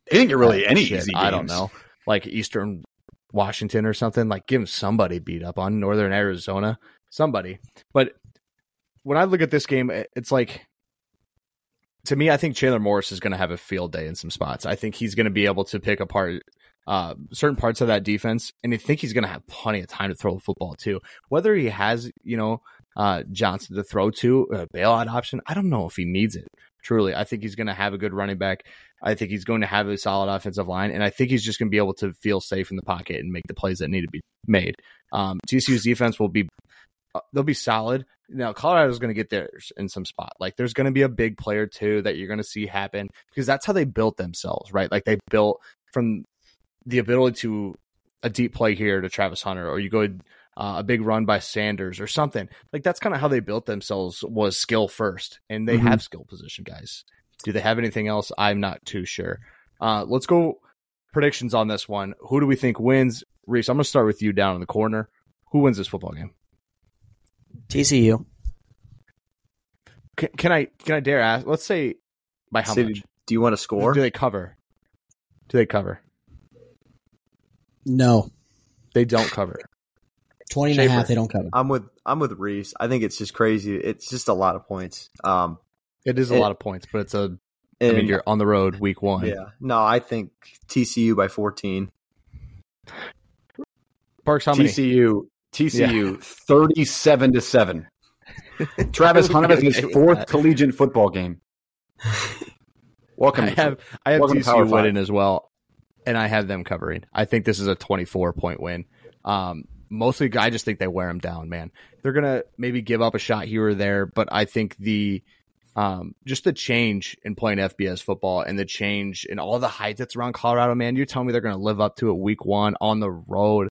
They didn't get really any shit, easy. I don't know, like Eastern Washington or something. Like give them somebody beat up on Northern Arizona, somebody. But when I look at this game, it's like to me, I think Chandler Morris is going to have a field day in some spots. I think he's going to be able to pick apart uh, certain parts of that defense, and I think he's going to have plenty of time to throw the football too. Whether he has, you know, uh, Johnson to throw to, a bailout option, I don't know if he needs it. Truly, I think he's going to have a good running back. I think he's going to have a solid offensive line, and I think he's just going to be able to feel safe in the pocket and make the plays that need to be made. Um, TCU's defense will be uh, they'll be solid. Now Colorado's going to get theirs in some spot. Like there's going to be a big player too that you're going to see happen because that's how they built themselves, right? Like they built from the ability to a deep play here to Travis Hunter, or you go uh, a big run by Sanders or something. Like that's kind of how they built themselves was skill first, and they Mhm. have skill position guys. Do they have anything else? I'm not too sure. Uh, let's go predictions on this one. Who do we think wins? Reese, I'm going to start with you down in the corner. Who wins this football game? TCU. Can, can I can I dare ask? Let's say by how Say, much? Do you want to score? Do they cover? Do they cover? No. They don't cover. 20 and a half, they don't cover. I'm with I'm with Reese. I think it's just crazy. It's just a lot of points. Um, It is a It- lot of points, but it's a. I and mean, you're on the road week one. yeah. No, I think TCU by 14. Parks, how many? TCU, TCU, (laughs) thirty-seven to seven. Travis I (laughs) Hunter was has his fourth that. collegiate football game. Welcome. I have I have Welcome TCU Five. winning as well, and I have them covering. I think this is a 24 point win. Um, mostly, I just think they wear them down. Man, they're gonna maybe give up a shot here or there, but I think the um, just the change in playing FBS football and the change in all the hype that's around Colorado, man, you're telling me they're to live up to it week one on the road.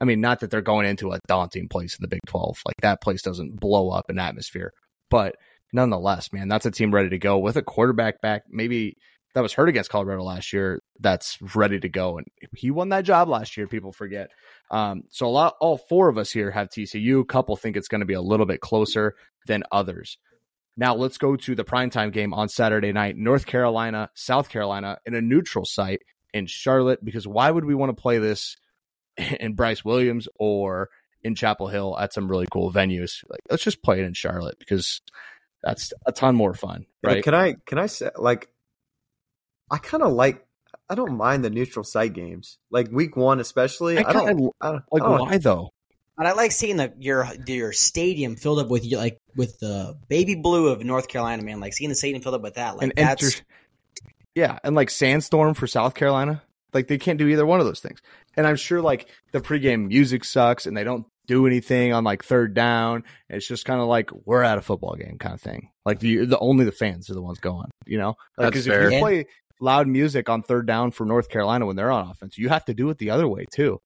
I mean, not that they're going into a daunting place in the Big 12. Like that place doesn't blow up in atmosphere, but nonetheless, man, that's a team ready to go with a quarterback back. Maybe that was hurt against Colorado last year. That's ready to go, and he won that job last year. People forget. Um, so a lot, all four of us here have TCU. A couple think it's going to be a little bit closer than others. Now let's go to the primetime game on Saturday night, North Carolina, South Carolina, in a neutral site in Charlotte. Because why would we want to play this (laughs) in Bryce Williams or in Chapel Hill at some really cool venues? Like, let's just play it in Charlotte because that's a ton more fun, Yeah, right? Can I can I say like I kind of like I don't mind the neutral site games. Like week 1 especially. I I, don't kinda- I don't, like, I don't- why though? But I like seeing the your your stadium filled up with like with the baby blue of North Carolina, man. Like seeing the stadium filled up with that, like and that's enter, yeah, and like Sandstorm for South Carolina. Like they can't do either one of those things. And I'm sure like the pregame music sucks and they don't do anything on like third down. It's just kind of like we're at a football game kind of thing. Like the the only the fans are the ones going. You know, like because if you Yeah. play loud music on third down for North Carolina when they're on offense, you have to do it the other way too.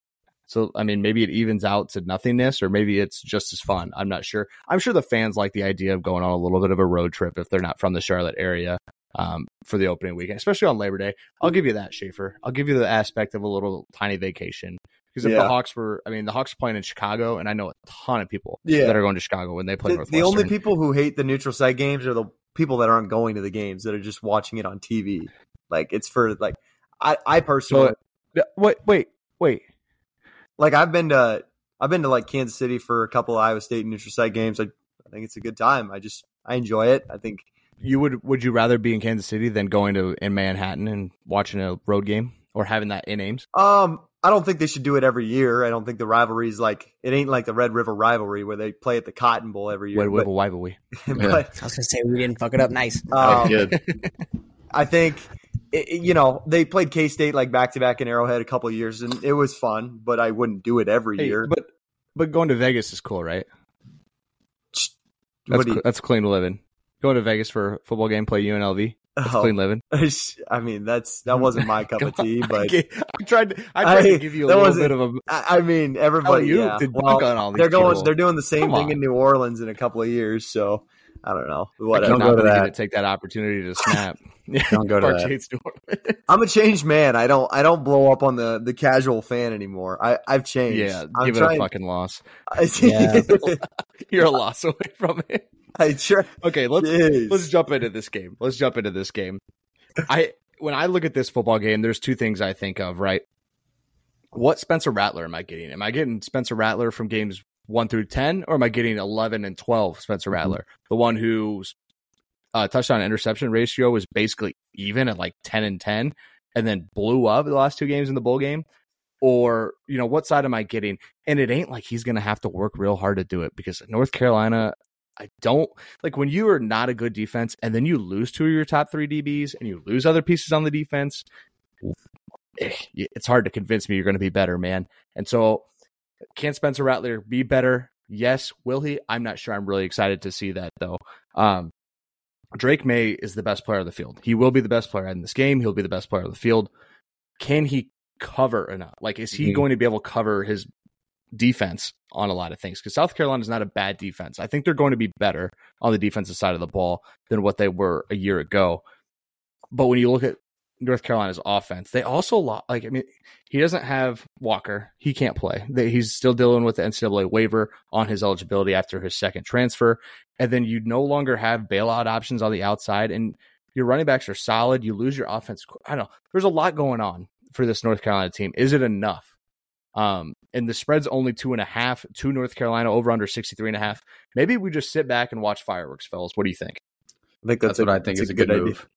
So I mean, maybe it evens out to nothingness, or maybe it's just as fun. I'm not sure. I'm sure the fans like the idea of going on a little bit of a road trip if they're not from the Charlotte area um, for the opening weekend, especially on Labor Day. I'll give you that, Schaefer. I'll give you the aspect of a little tiny vacation because if the Hawks were, I mean, the Hawks are playing in Chicago, and I know a ton of people Yeah. that are going to Chicago when they play the, Northwestern. the only people who hate the neutral site games are the people that aren't going to the games that are just watching it on TV. Like it's for like I I personally So- Wait, wait, wait. like I've been to I've been to like Kansas City for a couple of Iowa State neutral site games. I, I think it's a good time. I just I enjoy it. I think You would would you rather be in Kansas City than going to in Manhattan and watching a road game or having that in Ames? um I don't think they should do it every year. I don't think the rivalry is like it ain't like the Red River rivalry where they play at the Cotton Bowl every year. Wait, wait, but, wait, wait, wait. I was gonna say we didn't fuck it up nice. um, Good. I think it, you know they played K State like back to back in Arrowhead a couple of years and it was fun, but I wouldn't do it every Hey, year. but but going to Vegas is cool, right? That's you- that's clean living. Going to Vegas for a football game, play UNLV. That's Oh. clean living. (laughs) I mean, that's that wasn't my cup (laughs) of tea, but I tried. To, I tried I- to give you a little bit of a. (laughs) I mean, everybody. you yeah. did Well, on all these they're going. people. They're doing the same Come thing on. in New Orleans in a couple of years, so I don't know. I'm Whatever. Don't not go to that. to take that opportunity to snap. (laughs) Don't go to Park that. I'm a changed man. I don't. I don't blow up on the the casual fan anymore. I I've changed. yeah, I'm give it a fucking loss. (laughs) I, Yeah. (laughs) You're a loss away from it. I try. Okay, let's Jeez. let's jump into this game. Let's jump into this game. I when I look at this football game, there's two things I think of, right? What Spencer Rattler am I getting? Am I getting Spencer Rattler from games one through ten, or am I getting eleven and twelve Spencer Rattler, the one whose uh, touchdown interception ratio was basically even at like ten and ten, and then blew up the last two games in the bowl game? Or you know what side am I getting? And it ain't like he's going to have to work real hard to do it because North Carolina I don't like when you are not a good defense and then you lose two of your top three DBs and you lose other pieces on the defense. eh, It's hard to convince me you're going to be better, man. And so, can Spencer Rattler be better? Yes, will he? I'm not sure. I'm really excited to see that though. Um, Drake Maye is the best player of the field. He will be the best player in this game. He'll be the best player of the field. Can he cover enough? Like, is he Mhm. going to be able to cover his defense on a lot of things? Because South Carolina is not a bad defense. I think they're going to be better on the defensive side of the ball than what they were a year ago. But when you look at North Carolina's offense, they also lo- like. I mean, he doesn't have Walker. He can't play. They, he's still dealing with the NCAA waiver on his eligibility after his second transfer. And then you no longer have bailout options on the outside, and your running backs are solid. You lose your offense. I don't know. There's a lot going on for this North Carolina team. Is it enough? Um, and the spread's only two and a half to North Carolina over under 63 and a half. Maybe we just sit back and watch fireworks, fellas. What do you think? I think That's, that's, what I think is a good, idea. move.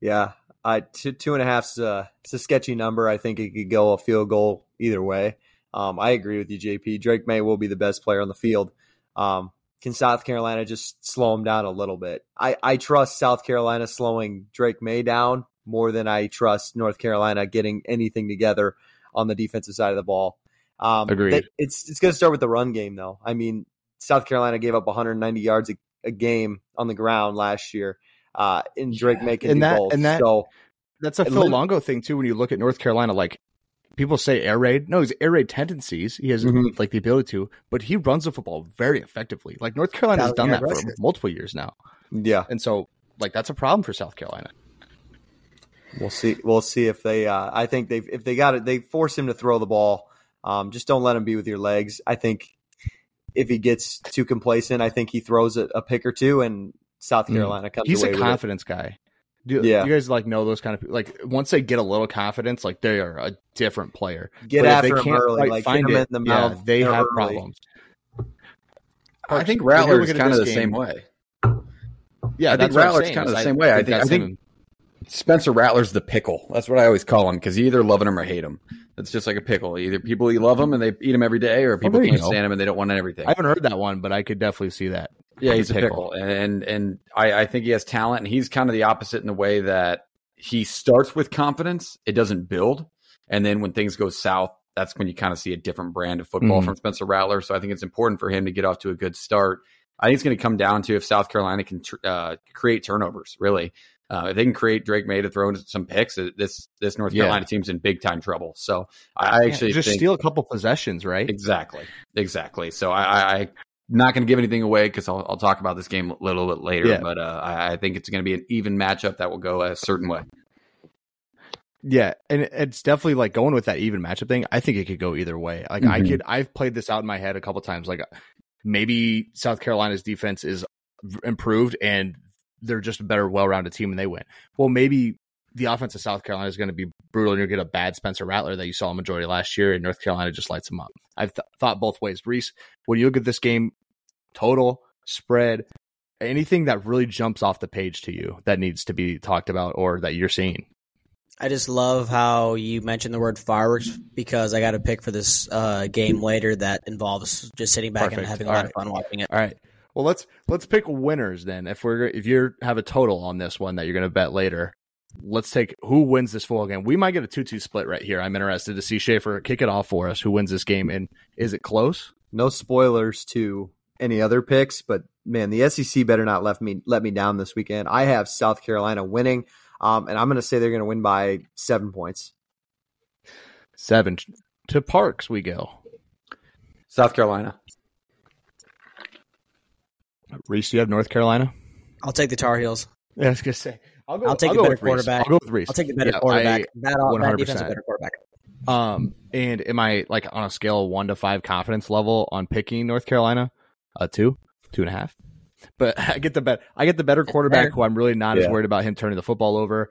Yeah, I two, two and a half's uh, it's a sketchy number. I think it could go a field goal either way. Um, I agree with you, JP. Drake Maye will be the best player on the field. Um, can South Carolina just slow him down a little bit? I, I trust South Carolina slowing Drake Maye down more than I trust North Carolina getting anything together on the defensive side of the ball. Um, Agreed. they- it's it's going to start with the run game, though. I mean, South Carolina gave up 190 yards a, a game on the ground last year, uh, and Drake Maye can And that- both. and that- so That's a Phil Longo thing too. When you look at North Carolina, like people say air raid. No, he's air raid tendencies. He has Mhm. like the ability to, but he runs the football very effectively. Like North Carolina has done that for multiple years now, yeah, and so like that's a problem for South Carolina. We'll see. We'll see if they. Uh, I think they if they got it, they force him to throw the ball. Um, just don't let him be with your legs. I think if he gets too complacent, I think he throws a, a pick or two, and South Mm. Carolina comes He's away a with it. confidence guy. Do, Yeah. you guys like know those kind of people? Like once they get a little confidence, like they are a different player. Get But after they can't early, quite like find hit it, in the yeah, they have early. problems. I think When you Rattler's look kind of this the same way. Yeah, I that's think Rattler's kind of the same way. I think, I think. Spencer Rattler's the pickle. That's what I always call him because you either love him or hate him. It's just like a pickle. Either people love him and they eat him every day, or people there can't go. stand him and they don't want everything. I haven't heard that one, but I could definitely see that. Yeah, he's a pickle, and and I, I think he has talent, and he's kind of the opposite in the way that he starts with confidence, it doesn't build, and then when things go south, that's when you kind of see a different brand of football Mhm. from Spencer Rattler. So I think it's important for him to get off to a good start. I think it's going to come down to if South Carolina can tr- uh, create turnovers. Really, uh, if they can create Drake Maye to throw into some picks, uh, this this North Yeah. Carolina team's in big time trouble. So I, I actually just think steal a couple possessions, right? Exactly. Exactly. So I, I not going to give anything away because I'll, I'll talk about this game a little bit later. Yeah. But uh, I, I think it's going to be an even matchup that will go a certain way. Yeah, and it's definitely like going with that even matchup thing. I think it could go either way. Like I Mhm. could, I've played this out in my head a couple times. Like maybe South Carolina's defense is improved and they're just a better, well-rounded team and they win. Well, maybe the offense of South Carolina is going to be brutal and you'll get a bad Spencer Rattler that you saw a majority last year, and North Carolina just lights them up. I've th- thought both ways. Reese, when you look at this game, total spread, anything that really jumps off the page to you that needs to be talked about or that you're seeing. I just love how you mentioned the word fireworks because I got a pick for this uh, game later that involves just sitting back and having a All lot right. of fun watching it. All right. Well, let's let's pick winners then. If we're if you have a total on this one that you're going to bet later, let's take who wins this full game. We might get a two-two split right here. I'm interested to see Schaefer kick it off for us. Who wins this game and is it close? No spoilers to any other picks, but man, the SEC better not let me let me down this weekend. I have South Carolina winning, um, and I'm going to say they're going to win by seven points. Seven to Parks we go. South Carolina. Reese, do you have North Carolina? I'll take the Tar Heels. Yeah, I was gonna say. I'll go. I'll take I'll the go better quarterback. I'll go with Reese. I'll take the better Yeah, quarterback. I- that, all, that defense 100%. is better quarterback. Um, and am I like on a scale of one to five confidence level on picking North Carolina? Uh, two, two and a half. But (laughs) I get the bet. I get the better quarterback, who I'm really not as worried about him turning the football over.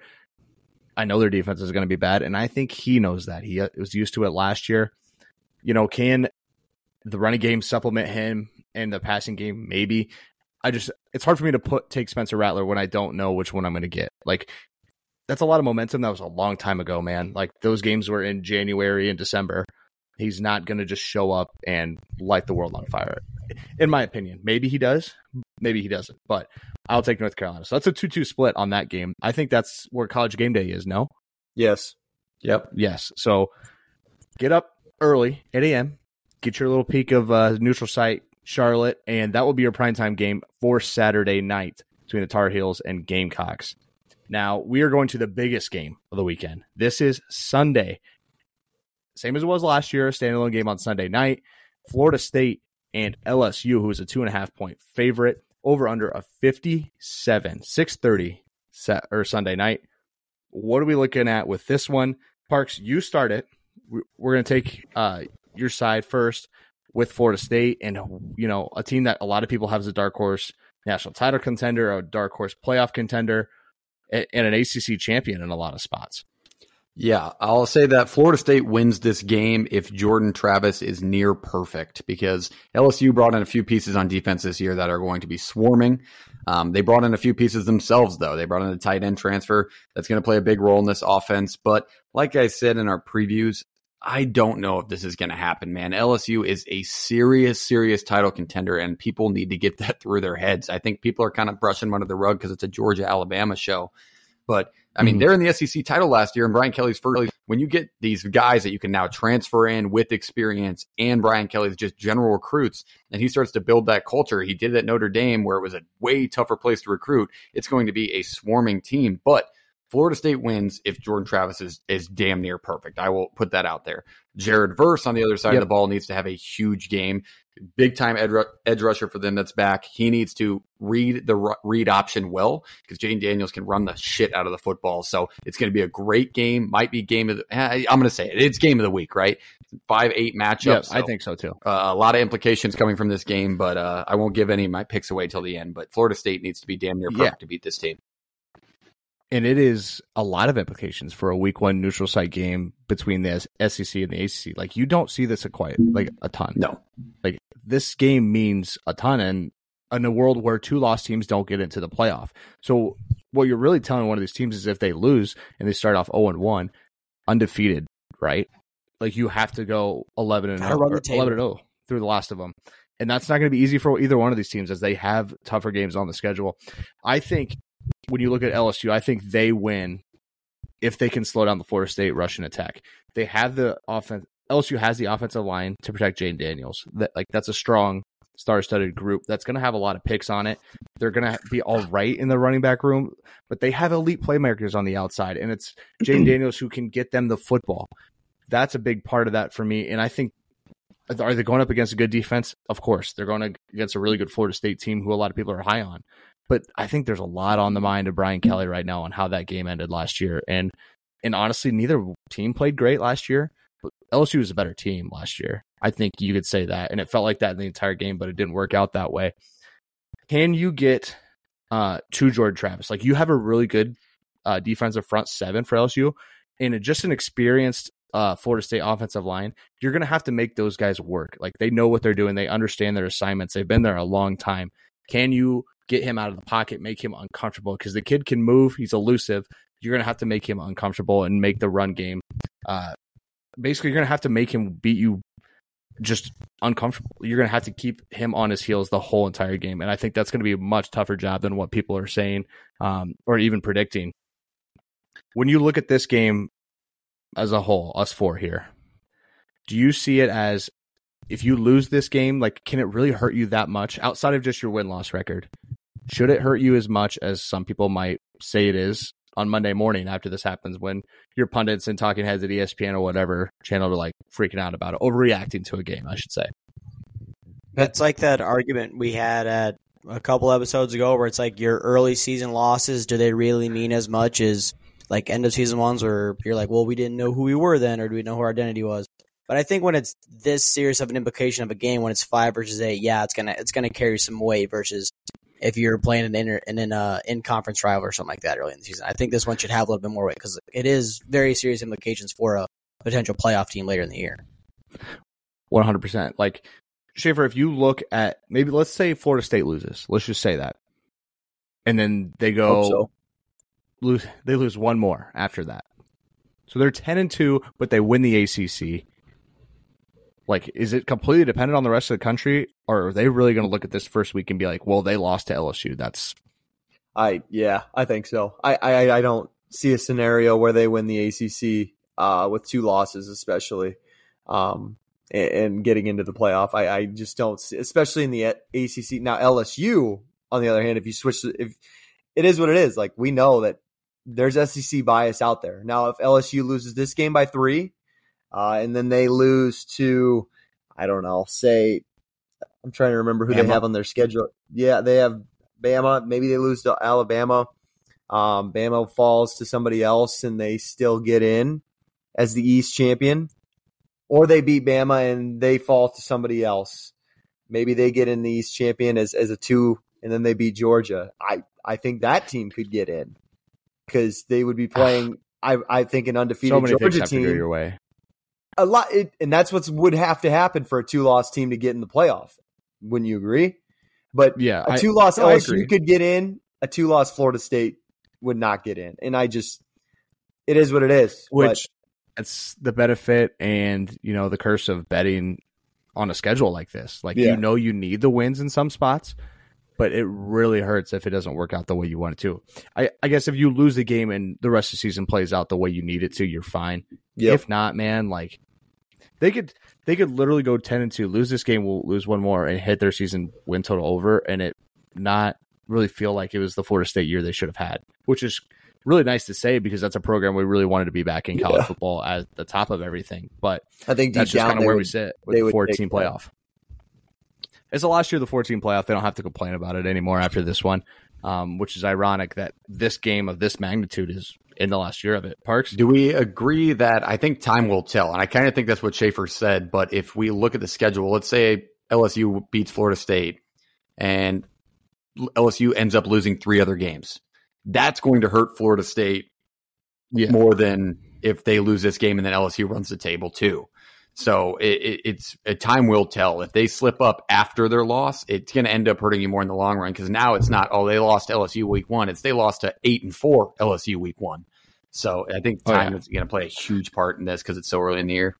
I know their defense is going to be bad, and I think he knows that. He uh, was used to it last year. You know, can the running game supplement him and the passing game? Maybe. I just it's hard for me to put take Spencer Rattler when I don't know which one I'm going to get. Like that's a lot of momentum. That was a long time ago, man. Like those games were in January and December. He's not going to just show up and light the world on fire. In my opinion, maybe he does, maybe he doesn't. But I'll take North Carolina. So that's a two-two split on that game. I think that's where College Game Day is. No, Yes, Yep. yes. So get up early, 8 a.m. Get your little peek of uh, neutral site. Charlotte, and that will be your primetime game for Saturday night between the Tar Heels and Gamecocks. Now, we are going to the biggest game of the weekend. This is Sunday. Same as it was last year, a standalone game on Sunday night. Florida State and LSU, who is a two and a half point favorite, over under a 57, 630 set or Sunday night. What are we looking at with this one? Parks, you start it. We're going to take uh, your side first with Florida State and, you know, a team that a lot of people have as a dark horse national title contender, a dark horse playoff contender, and an ACC champion in a lot of spots. Yeah, I'll say that Florida State wins this game if Jordan Travis is near perfect because LSU brought in a few pieces on defense this year that are going to be swarming. Um, they brought in a few pieces themselves, though. They brought in a tight end transfer that's going to play a big role in this offense. But like I said in our previews, I don't know if this is going to happen, man. LSU is a serious, serious title contender, and people need to get that through their heads. I think people are kind of brushing under the rug because it's a Georgia Alabama show. But I mean, mm-hmm. they're in the SEC title last year, and Brian Kelly's first. When you get these guys that you can now transfer in with experience, and Brian Kelly's just general recruits, and he starts to build that culture. He did it at Notre Dame, where it was a way tougher place to recruit. It's going to be a swarming team, but Florida State wins if Jordan Travis is is damn near perfect. I will put that out there. Jared Verse on the other side yep. of the ball needs to have a huge game. Big time edge, edge rusher for them that's back. He needs to read the read option well because Jayden Daniels can run the shit out of the football. So it's going to be a great game. Might be game of the, eh, I'm going to say it. It's game of the week, right? Five eight matchups. So, I think so too. Uh, a lot of implications coming from this game, but uh, I won't give any of my picks away till the end. But Florida State needs to be damn near perfect yeah. to beat this team and it is a lot of implications for a week one neutral site game between the SEC and the ACC. Like you don't see this a quite like a ton. No, like this game means a ton, and in a world where two lost teams don't get into the playoff. So what you're really telling one of these teams is if they lose and they start off 0 and 1, undefeated, right? Like you have to go eleven and 0, eleven and zero oh through the last of them. And that's not going to be easy for either one of these teams as they have tougher games on the schedule. I think when you look at LSU, I think they win if they can slow down the Florida State Russian attack. They have the offense. LSU has the offensive line to protect Jayden Daniels. That like that's a strong star-studded group that's going to have a lot of picks on it. They're going to be all right in the running back room, but they have elite playmakers on the outside, and it's (clears throat) Jayden Daniels who can get them the football. That's a big part of that for me, and I think are they going up against a good defense? Of course, they're going against a really good Florida State team who a lot of people are high on. But I think there's a lot on the mind of Brian Kelly right now on how that game ended last year. And and honestly, neither team played great last year. But LSU was a better team last year. I think you could say that. And it felt like that in the entire game, but it didn't work out that way. Can you get uh, to Jordan Travis? Like you have a really good uh, defensive front seven for LSU and just an experienced uh, Florida State offensive line, you're going to have to make those guys work. Like they know what they're doing, they understand their assignments, they've been there a long time. Can you get him out of the pocket, make him uncomfortable because the kid can move. He's elusive. You're going to have to make him uncomfortable and make the run game. Uh, basically, you're going to have to make him beat you just uncomfortable. You're going to have to keep him on his heels the whole entire game. And I think that's going to be a much tougher job than what people are saying um, or even predicting. When you look at this game as a whole, us four here, do you see it as if you lose this game, like, can it really hurt you that much outside of just your win loss record? Should it hurt you as much as some people might say it is on Monday morning after this happens when your pundits and talking heads at ESPN or whatever channel are like freaking out about it, overreacting to a game, I should say. That's like that argument we had at a couple episodes ago where it's like your early season losses, do they really mean as much as like end of season ones where you're like, well, we didn't know who we were then or do we know who our identity was? But I think when it's this serious of an implication of a game, when it's five versus eight, yeah, it's gonna it's gonna carry some weight versus if you're playing an inter, an in uh, in conference rival or something like that early in the season. I think this one should have a little bit more weight because it is very serious implications for a potential playoff team later in the year. One hundred percent. Like Schaefer, if you look at maybe let's say Florida State loses, let's just say that, and then they go so. lose, they lose one more after that. So they're ten and two, but they win the ACC. Like, is it completely dependent on the rest of the country, or are they really going to look at this first week and be like, "Well, they lost to LSU"? That's, I yeah, I think so. I I, I don't see a scenario where they win the ACC uh, with two losses, especially. Um, and, and getting into the playoff. I, I just don't, see, especially in the ACC. Now LSU, on the other hand, if you switch, if it is what it is, like we know that there's SEC bias out there. Now, if LSU loses this game by three, uh, and then they lose to, I don't know, say, I'm trying to remember who Bama. they have on their schedule. Yeah, they have Bama. Maybe they lose to Alabama. Um, Bama falls to somebody else and they still get in as the East champion. Or they beat Bama and they fall to somebody else. Maybe they get in the East champion as, as a two and then they beat Georgia. I, I think that team could get in because they would be playing, I, I think, an undefeated So Georgia have to go team your way. A lot, it, and that's what would have to happen for a two-loss team to get in the playoff. Wouldn't you agree? But Yeah, a two-loss no, LSU agree. could get in. A two-loss Florida State would not get in, and I just, it is what it is. which that's the benefit and you know the curse of betting on a schedule like this. Like Yeah. you know you need the wins in some spots, but it really hurts if it doesn't work out the way you want it to. I, I guess if you lose the game and the rest of the season plays out the way you need it to, you're fine. Yep. If not, man, like they could they could literally go ten and two, lose this game, will lose one more, and hit their season win total over, and it not really feel like it was the Florida State year they should have had, which is really nice to say because that's a program we really wanted to be back in college Yeah. football at the top of everything. But I think that's just kind of where would- we sit with the would 14 playoff. that. It's the last year of the 14 playoff. They don't have to complain about it anymore after this one, um, which is ironic that this game of this magnitude is in the last year of it. Parks? Do we agree that I think time will tell? And I kind of think that's what Schaefer said. But if we look at the schedule, let's say LSU beats Florida State and LSU ends up losing three other games. That's going to hurt Florida State Yeah. more than if they lose this game and then LSU runs the table too. So it, it, it's a time will tell. If they slip up after their loss, it's going to end up hurting you more in the long run because now it's not oh they lost LSU week one. It's they lost to eight and four LSU week one. So I think Oh, time yeah. is going to play a huge part in this because it's so early in the year.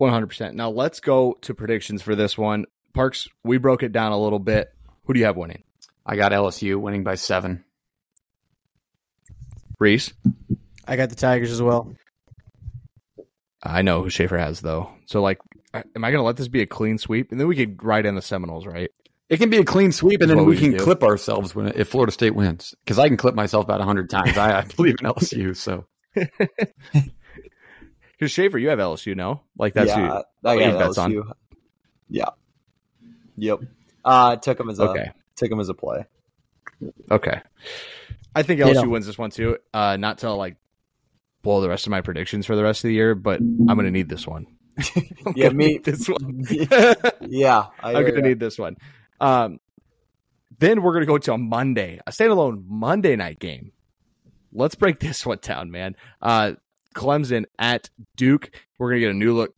100%. Now let's go to predictions for this one. Parks, we broke it down a little bit. Who do you have winning? I got LSU winning by seven. Reese? I got the Tigers as well. I know who Schaefer has, though. So, like, am I going to let this be a clean sweep? And then we could ride in the Seminoles, right? It can be a clean sweep, and then we we can do. clip ourselves when if Florida State wins because I can clip myself about hundred times. I, I believe in LSU, so (laughs) Because Schaefer, you have LSU, no? Like, that's yeah, who. I got bets on. LSU. Yeah. Yep. Uh, took them as a Okay. took them as a play. Okay. I think LSU wins this one, too. Uh, not till like, blow the rest of my predictions for the rest of the year, but I'm going to need this one. (laughs) (laughs) I'm Yeah, me- need this one. (laughs) Yeah, I I'm going to ya. need this one. Um, then we're going to go to a Monday, a standalone Monday night game. Let's break this one down, man. Uh, Clemson at Duke. We're going to get a new look,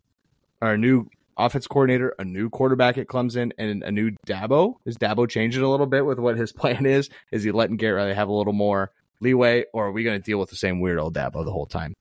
our new offense coordinator, a new quarterback at Clemson, and a new Dabo. Is Dabo changing a little bit with what his plan is? Is he letting Garrett Riley have a little more leeway, or are we going to deal with the same weird old Dabo the whole time?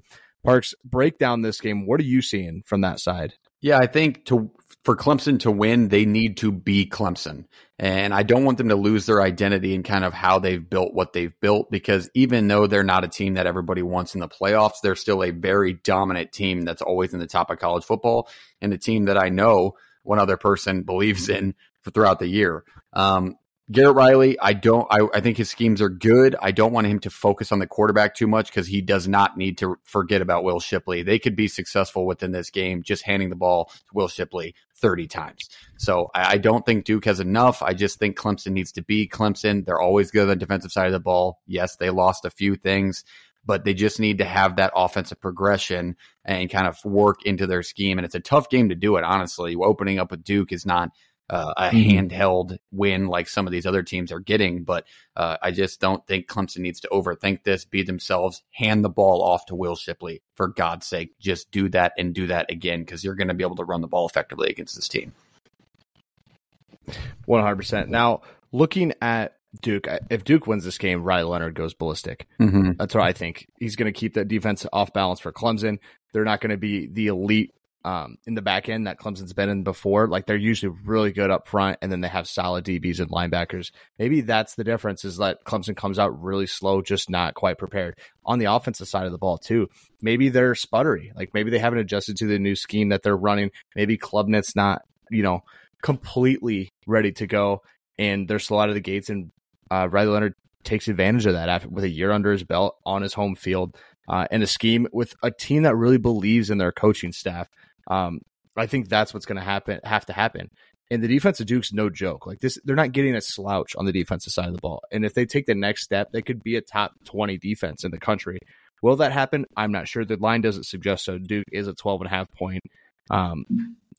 Parks, break down this game. What are you seeing from that side? Yeah, I think to for Clemson to win, they need to be Clemson. And I don't want them to lose their identity and kind of how they've built what they've built because even though they're not a team that everybody wants in the playoffs, they're still a very dominant team that's always in the top of college football and a team that I know one other person believes in for throughout the year. Um, Garrett Riley, I don't. I, I think his schemes are good. I don't want him to focus on the quarterback too much because he does not need to forget about Will Shipley. They could be successful within this game just handing the ball to Will Shipley thirty times. So I, I don't think Duke has enough. I just think Clemson needs to be Clemson. They're always good on the defensive side of the ball. Yes, they lost a few things, but they just need to have that offensive progression and kind of work into their scheme. And it's a tough game to do it. Honestly, opening up with Duke is not uh, a Mhm. handheld win like some of these other teams are getting. But uh, I just don't think Clemson needs to overthink this, be themselves, hand the ball off to Will Shipley. For God's sake, just do that and do that again because you're going to be able to run the ball effectively against this team. One hundred percent. Now, looking at Duke, if Duke wins this game, Riley Leonard goes ballistic. Mm-hmm. That's what I think. He's going to keep that defense off balance for Clemson. They're not going to be the elite um, in the back end that Clemson's been in before. Like they're usually really good up front, and then they have solid DBs and linebackers. Maybe that's the difference is that Clemson comes out really slow, just not quite prepared. On the offensive side of the ball too, maybe they're sputtery. Like maybe they haven't adjusted to the new scheme that they're running. Maybe Klubnik's not, you know, completely ready to go, and they're slow out of the gates. And uh, Riley Leonard takes advantage of that after, with a year under his belt on his home field. Uh, and a scheme with a team that really believes in their coaching staff. Um, I think that's what's going to happen, have to happen. And the defense of Duke's no joke. Like this, they're not getting a slouch on the defensive side of the ball. And if they take the next step, they could be a top 20 defense in the country. Will that happen? I'm not sure. The line doesn't suggest so. Duke is a 12 and a half point um,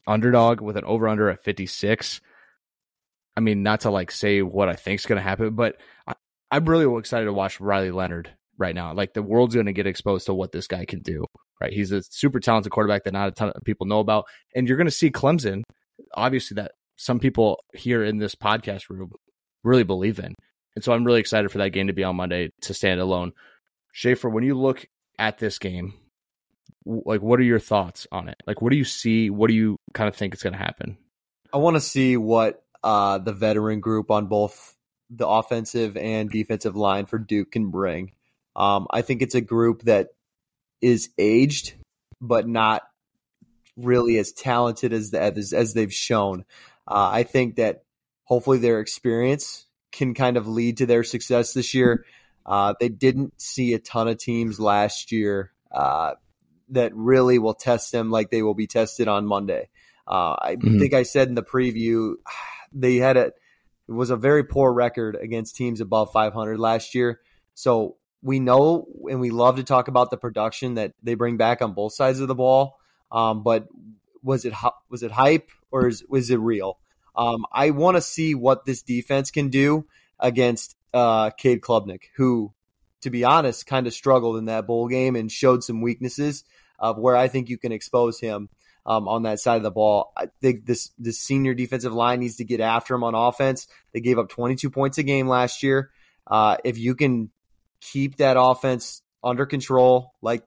underdog with an over under at 56. I mean, not to like say what I think is going to happen, but I, I'm really excited to watch Riley Leonard right now. Like the world's going to get exposed to what this guy can do right? He's a super talented quarterback that not a ton of people know about. And you're going to see Clemson, obviously, that some people here in this podcast room really believe in. And so I'm really excited for that game to be on Monday to stand alone. Schaefer, when you look at this game, like what are your thoughts on it? Like what do you see? What do you kind of think is going to happen? I want to see what uh, the veteran group on both the offensive and defensive line for Duke can bring. Um, I think it's a group that is aged, but not really as talented as as, as they've shown. Uh, I think that hopefully their experience can kind of lead to their success this year. Uh, they didn't see a ton of teams last year uh, that really will test them like they will be tested on Monday. Uh, I mm-hmm. think I said in the preview they had a it was a very poor record against teams above 500 last year. So we know and we love to talk about the production that they bring back on both sides of the ball. Um, but was it was it hype or is, was it real? Um, I want to see what this defense can do against uh, Cade Klubnik, who, to be honest, kind of struggled in that bowl game and showed some weaknesses of where I think you can expose him um, on that side of the ball. I think this this senior defensive line needs to get after him on offense. They gave up 22 points a game last year. Uh, if you can keep that offense under control, like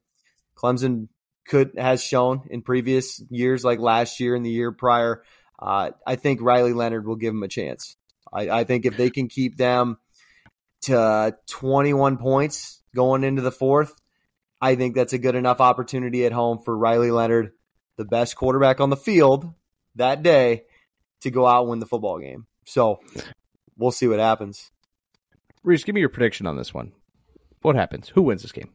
Clemson could has shown in previous years, like last year and the year prior. Uh, I think Riley Leonard will give them a chance. I, I think if they can keep them to 21 points going into the fourth, I think that's a good enough opportunity at home for Riley Leonard, the best quarterback on the field that day, to go out and win the football game. So we'll see what happens. Reese, give me your prediction on this one. What happens? Who wins this game?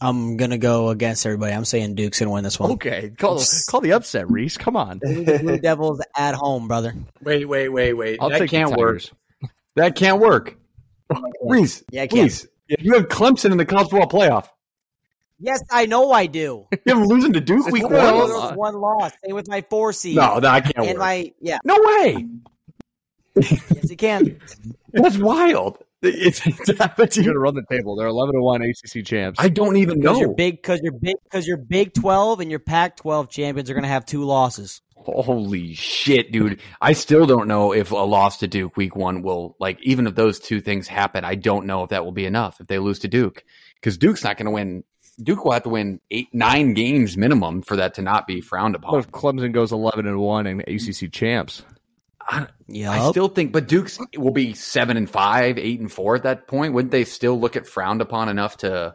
I'm gonna go against everybody. I'm saying Duke's gonna win this one. Okay, call call the upset, Reese. Come on, (laughs) Blue Devils at home, brother. Wait, wait, wait, wait. I'll that can't work. That can't work. Reese, yeah, I can. Reese, you have Clemson in the college football playoff. Yes, I know I do. (laughs) You have losing to Duke week one. One loss. Same with my four seed. No, that I can't and work. my yeah. No way. yes, it can. (laughs) That's wild. It's, (laughs) it's happening. You're gonna run the table. They're 11 to one ACC champs. I don't even know. Because you're big. Because you're big. Because you're Big Twelve and your Pac twelve champions are gonna have two losses. Holy shit, dude! I still don't know if a loss to Duke week one will like. Even if those two things happen, I don't know if that will be enough if they lose to Duke because Duke's not going to win. Duke will have to win eight, nine games minimum for that to not be frowned upon. What if Clemson goes 11 and one and ACC champs? Yeah, I still think, but Duke's will be seven and five, eight and four at that point. Wouldn't they still look at frowned upon enough to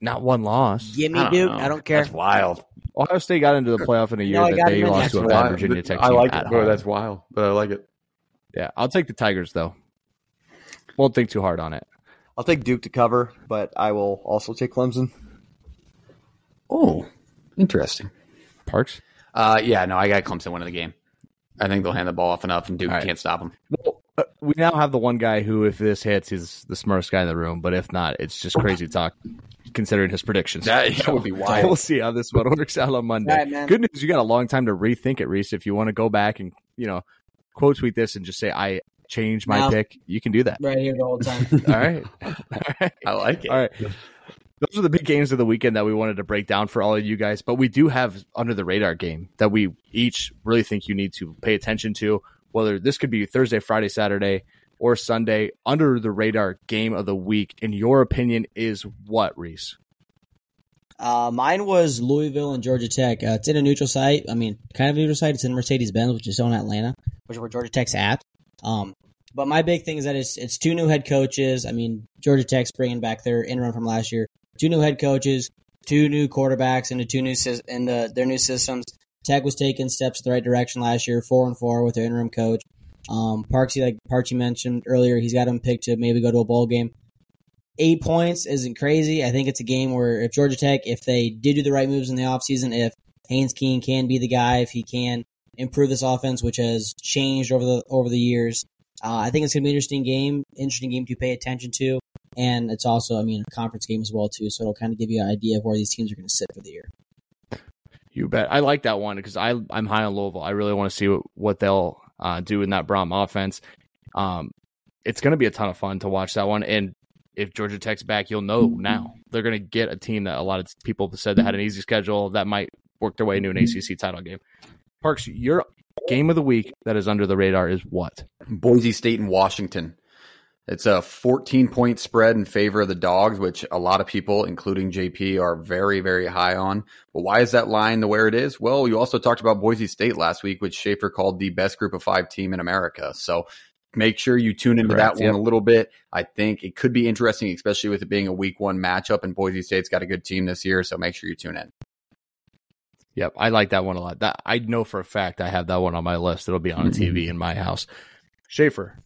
not one loss? Give me Duke. Know. I don't care. That's wild. Ohio State got into the (laughs) playoff in a year no, that they lost to a bad Virginia Tech. I like it. Bro, that's wild, but I like it. Yeah, I'll take the Tigers though. Won't think too hard on it. I'll take Duke to cover, but I will also take Clemson. Oh, interesting. Parks. Uh, yeah, no, I got Clemson winning the game. I think they'll hand the ball off enough, and Duke right. can't stop them. Well, uh, we now have the one guy who, if this hits, he's the smartest guy in the room. But if not, it's just crazy talk, considering his predictions. That, that would be wild. We'll see how this one (laughs) works out on Monday. Right, Good news, you got a long time to rethink it, Reese. If you want to go back and you know quote tweet this and just say I changed my pick, you can do that. Right here the whole time. (laughs) All right. (laughs) All right. I like it. All right those are the big games of the weekend that we wanted to break down for all of you guys. But we do have under the radar game that we each really think you need to pay attention to. Whether this could be Thursday, Friday, Saturday, or Sunday, under the radar game of the week, in your opinion, is what, Reese? Uh, mine was Louisville and Georgia Tech. Uh, it's in a neutral site. I mean, kind of a neutral site. It's in Mercedes Benz, which is in Atlanta, which is where Georgia Tech's at. Um, but my big thing is that it's it's two new head coaches. I mean, Georgia Tech's bringing back their interim from last year. Two new head coaches, two new quarterbacks into two new the, their new systems. Tech was taking steps in the right direction last year, four and four with their interim coach. Um, Parksy, like Parksy mentioned earlier, he's got him picked to maybe go to a bowl game. Eight points isn't crazy. I think it's a game where if Georgia Tech, if they did do the right moves in the offseason, if Haynes King can be the guy, if he can improve this offense, which has changed over the over the years, uh, I think it's going to be an interesting game, interesting game to pay attention to. And it's also, I mean, a conference game as well, too. So it'll kind of give you an idea of where these teams are going to sit for the year. You bet. I like that one because I I'm high on Louisville. I really want to see what, what they'll uh, do in that Brohm offense. Um, it's going to be a ton of fun to watch that one. And if Georgia Tech's back, you'll know now they're going to get a team that a lot of people said that had an easy schedule that might work their way into an ACC title game. Parks, your game of the week that is under the radar is what? Boise State and Washington. It's a 14 point spread in favor of the dogs, which a lot of people, including JP, are very, very high on. But why is that line the where it is? Well, you also talked about Boise State last week, which Schaefer called the best group of five team in America. So make sure you tune into Correct, that one yep. a little bit. I think it could be interesting, especially with it being a week one matchup. And Boise State's got a good team this year, so make sure you tune in. Yep, I like that one a lot. That I know for a fact I have that one on my list. It'll be on (laughs) a TV in my house. Schaefer.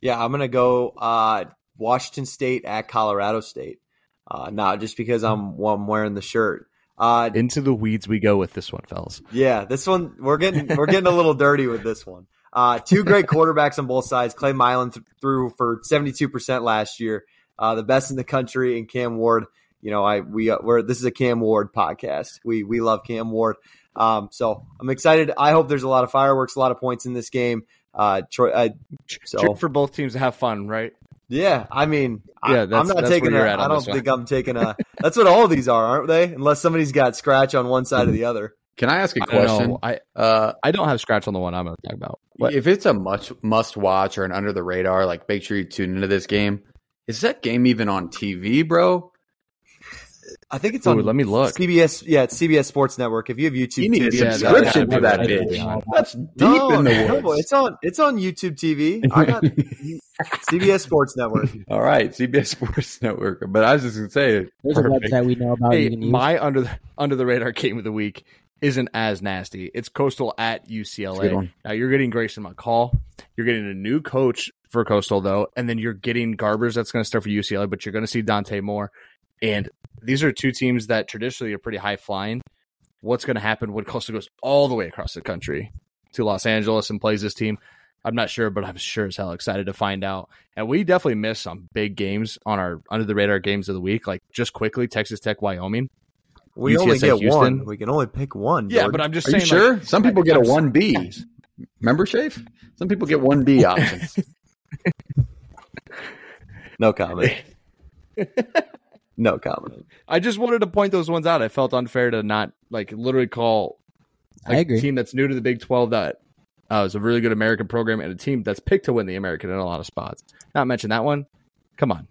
Yeah, I'm gonna go uh, Washington State at Colorado State. Uh, not just because I'm well, I'm wearing the shirt. Uh, Into the weeds we go with this one, fellas. Yeah, this one we're getting we're getting a little dirty with this one. Uh, two great (laughs) quarterbacks on both sides. Clay Millen th- threw for 72% last year, uh, the best in the country, and Cam Ward you know, I we uh, we're this is a Cam Ward podcast. We we love Cam Ward. Um, so I'm excited. I hope there's a lot of fireworks, a lot of points in this game. Uh, Troy, uh, so for both teams to have fun, right? Yeah, I mean, yeah, I, am not taking. A, I don't think I'm taking a. That's what all of these are, aren't they? Unless somebody's got scratch on one side or the other. Can I ask a question? I I, uh, I don't have scratch on the one I'm going to talk about. What? If it's a much must watch or an under the radar, like make sure you tune into this game. Is that game even on TV, bro? I think it's on. let me look. CBS, yeah, it's CBS Sports Network. If you have YouTube, you need TV, a subscription for that bitch. That's deep no, in the woods. No, it's on. It's on YouTube TV. I got (laughs) CBS Sports Network. All right, CBS Sports Network. But I was just gonna say, there's perfect. a website we know about. Hey, my under the under the radar game of the week isn't as nasty. It's Coastal at UCLA. Now you're getting Grayson McCall. You're getting a new coach for Coastal though, and then you're getting Garbers that's going to start for UCLA, but you're going to see Dante Moore. And these are two teams that traditionally are pretty high flying. What's going to happen when Coastal goes all the way across the country to Los Angeles and plays this team? I'm not sure, but I'm sure as hell excited to find out. And we definitely missed some big games on our under the radar games of the week. Like just quickly, Texas Tech, Wyoming. We UTSA, only get Houston. one. We can only pick one. Yeah, but I'm just Are saying. sure? Like, Some people get a one B. Remember, Shafe? Some people get one B (laughs) options. no comment. (laughs) No comment. I just wanted to point those ones out. I felt unfair to not like literally call like, I agree. a team that's new to the Big Twelve that uh, is a really good American program and a team that's picked to win the American in a lot of spots. Not mention that one. Come on.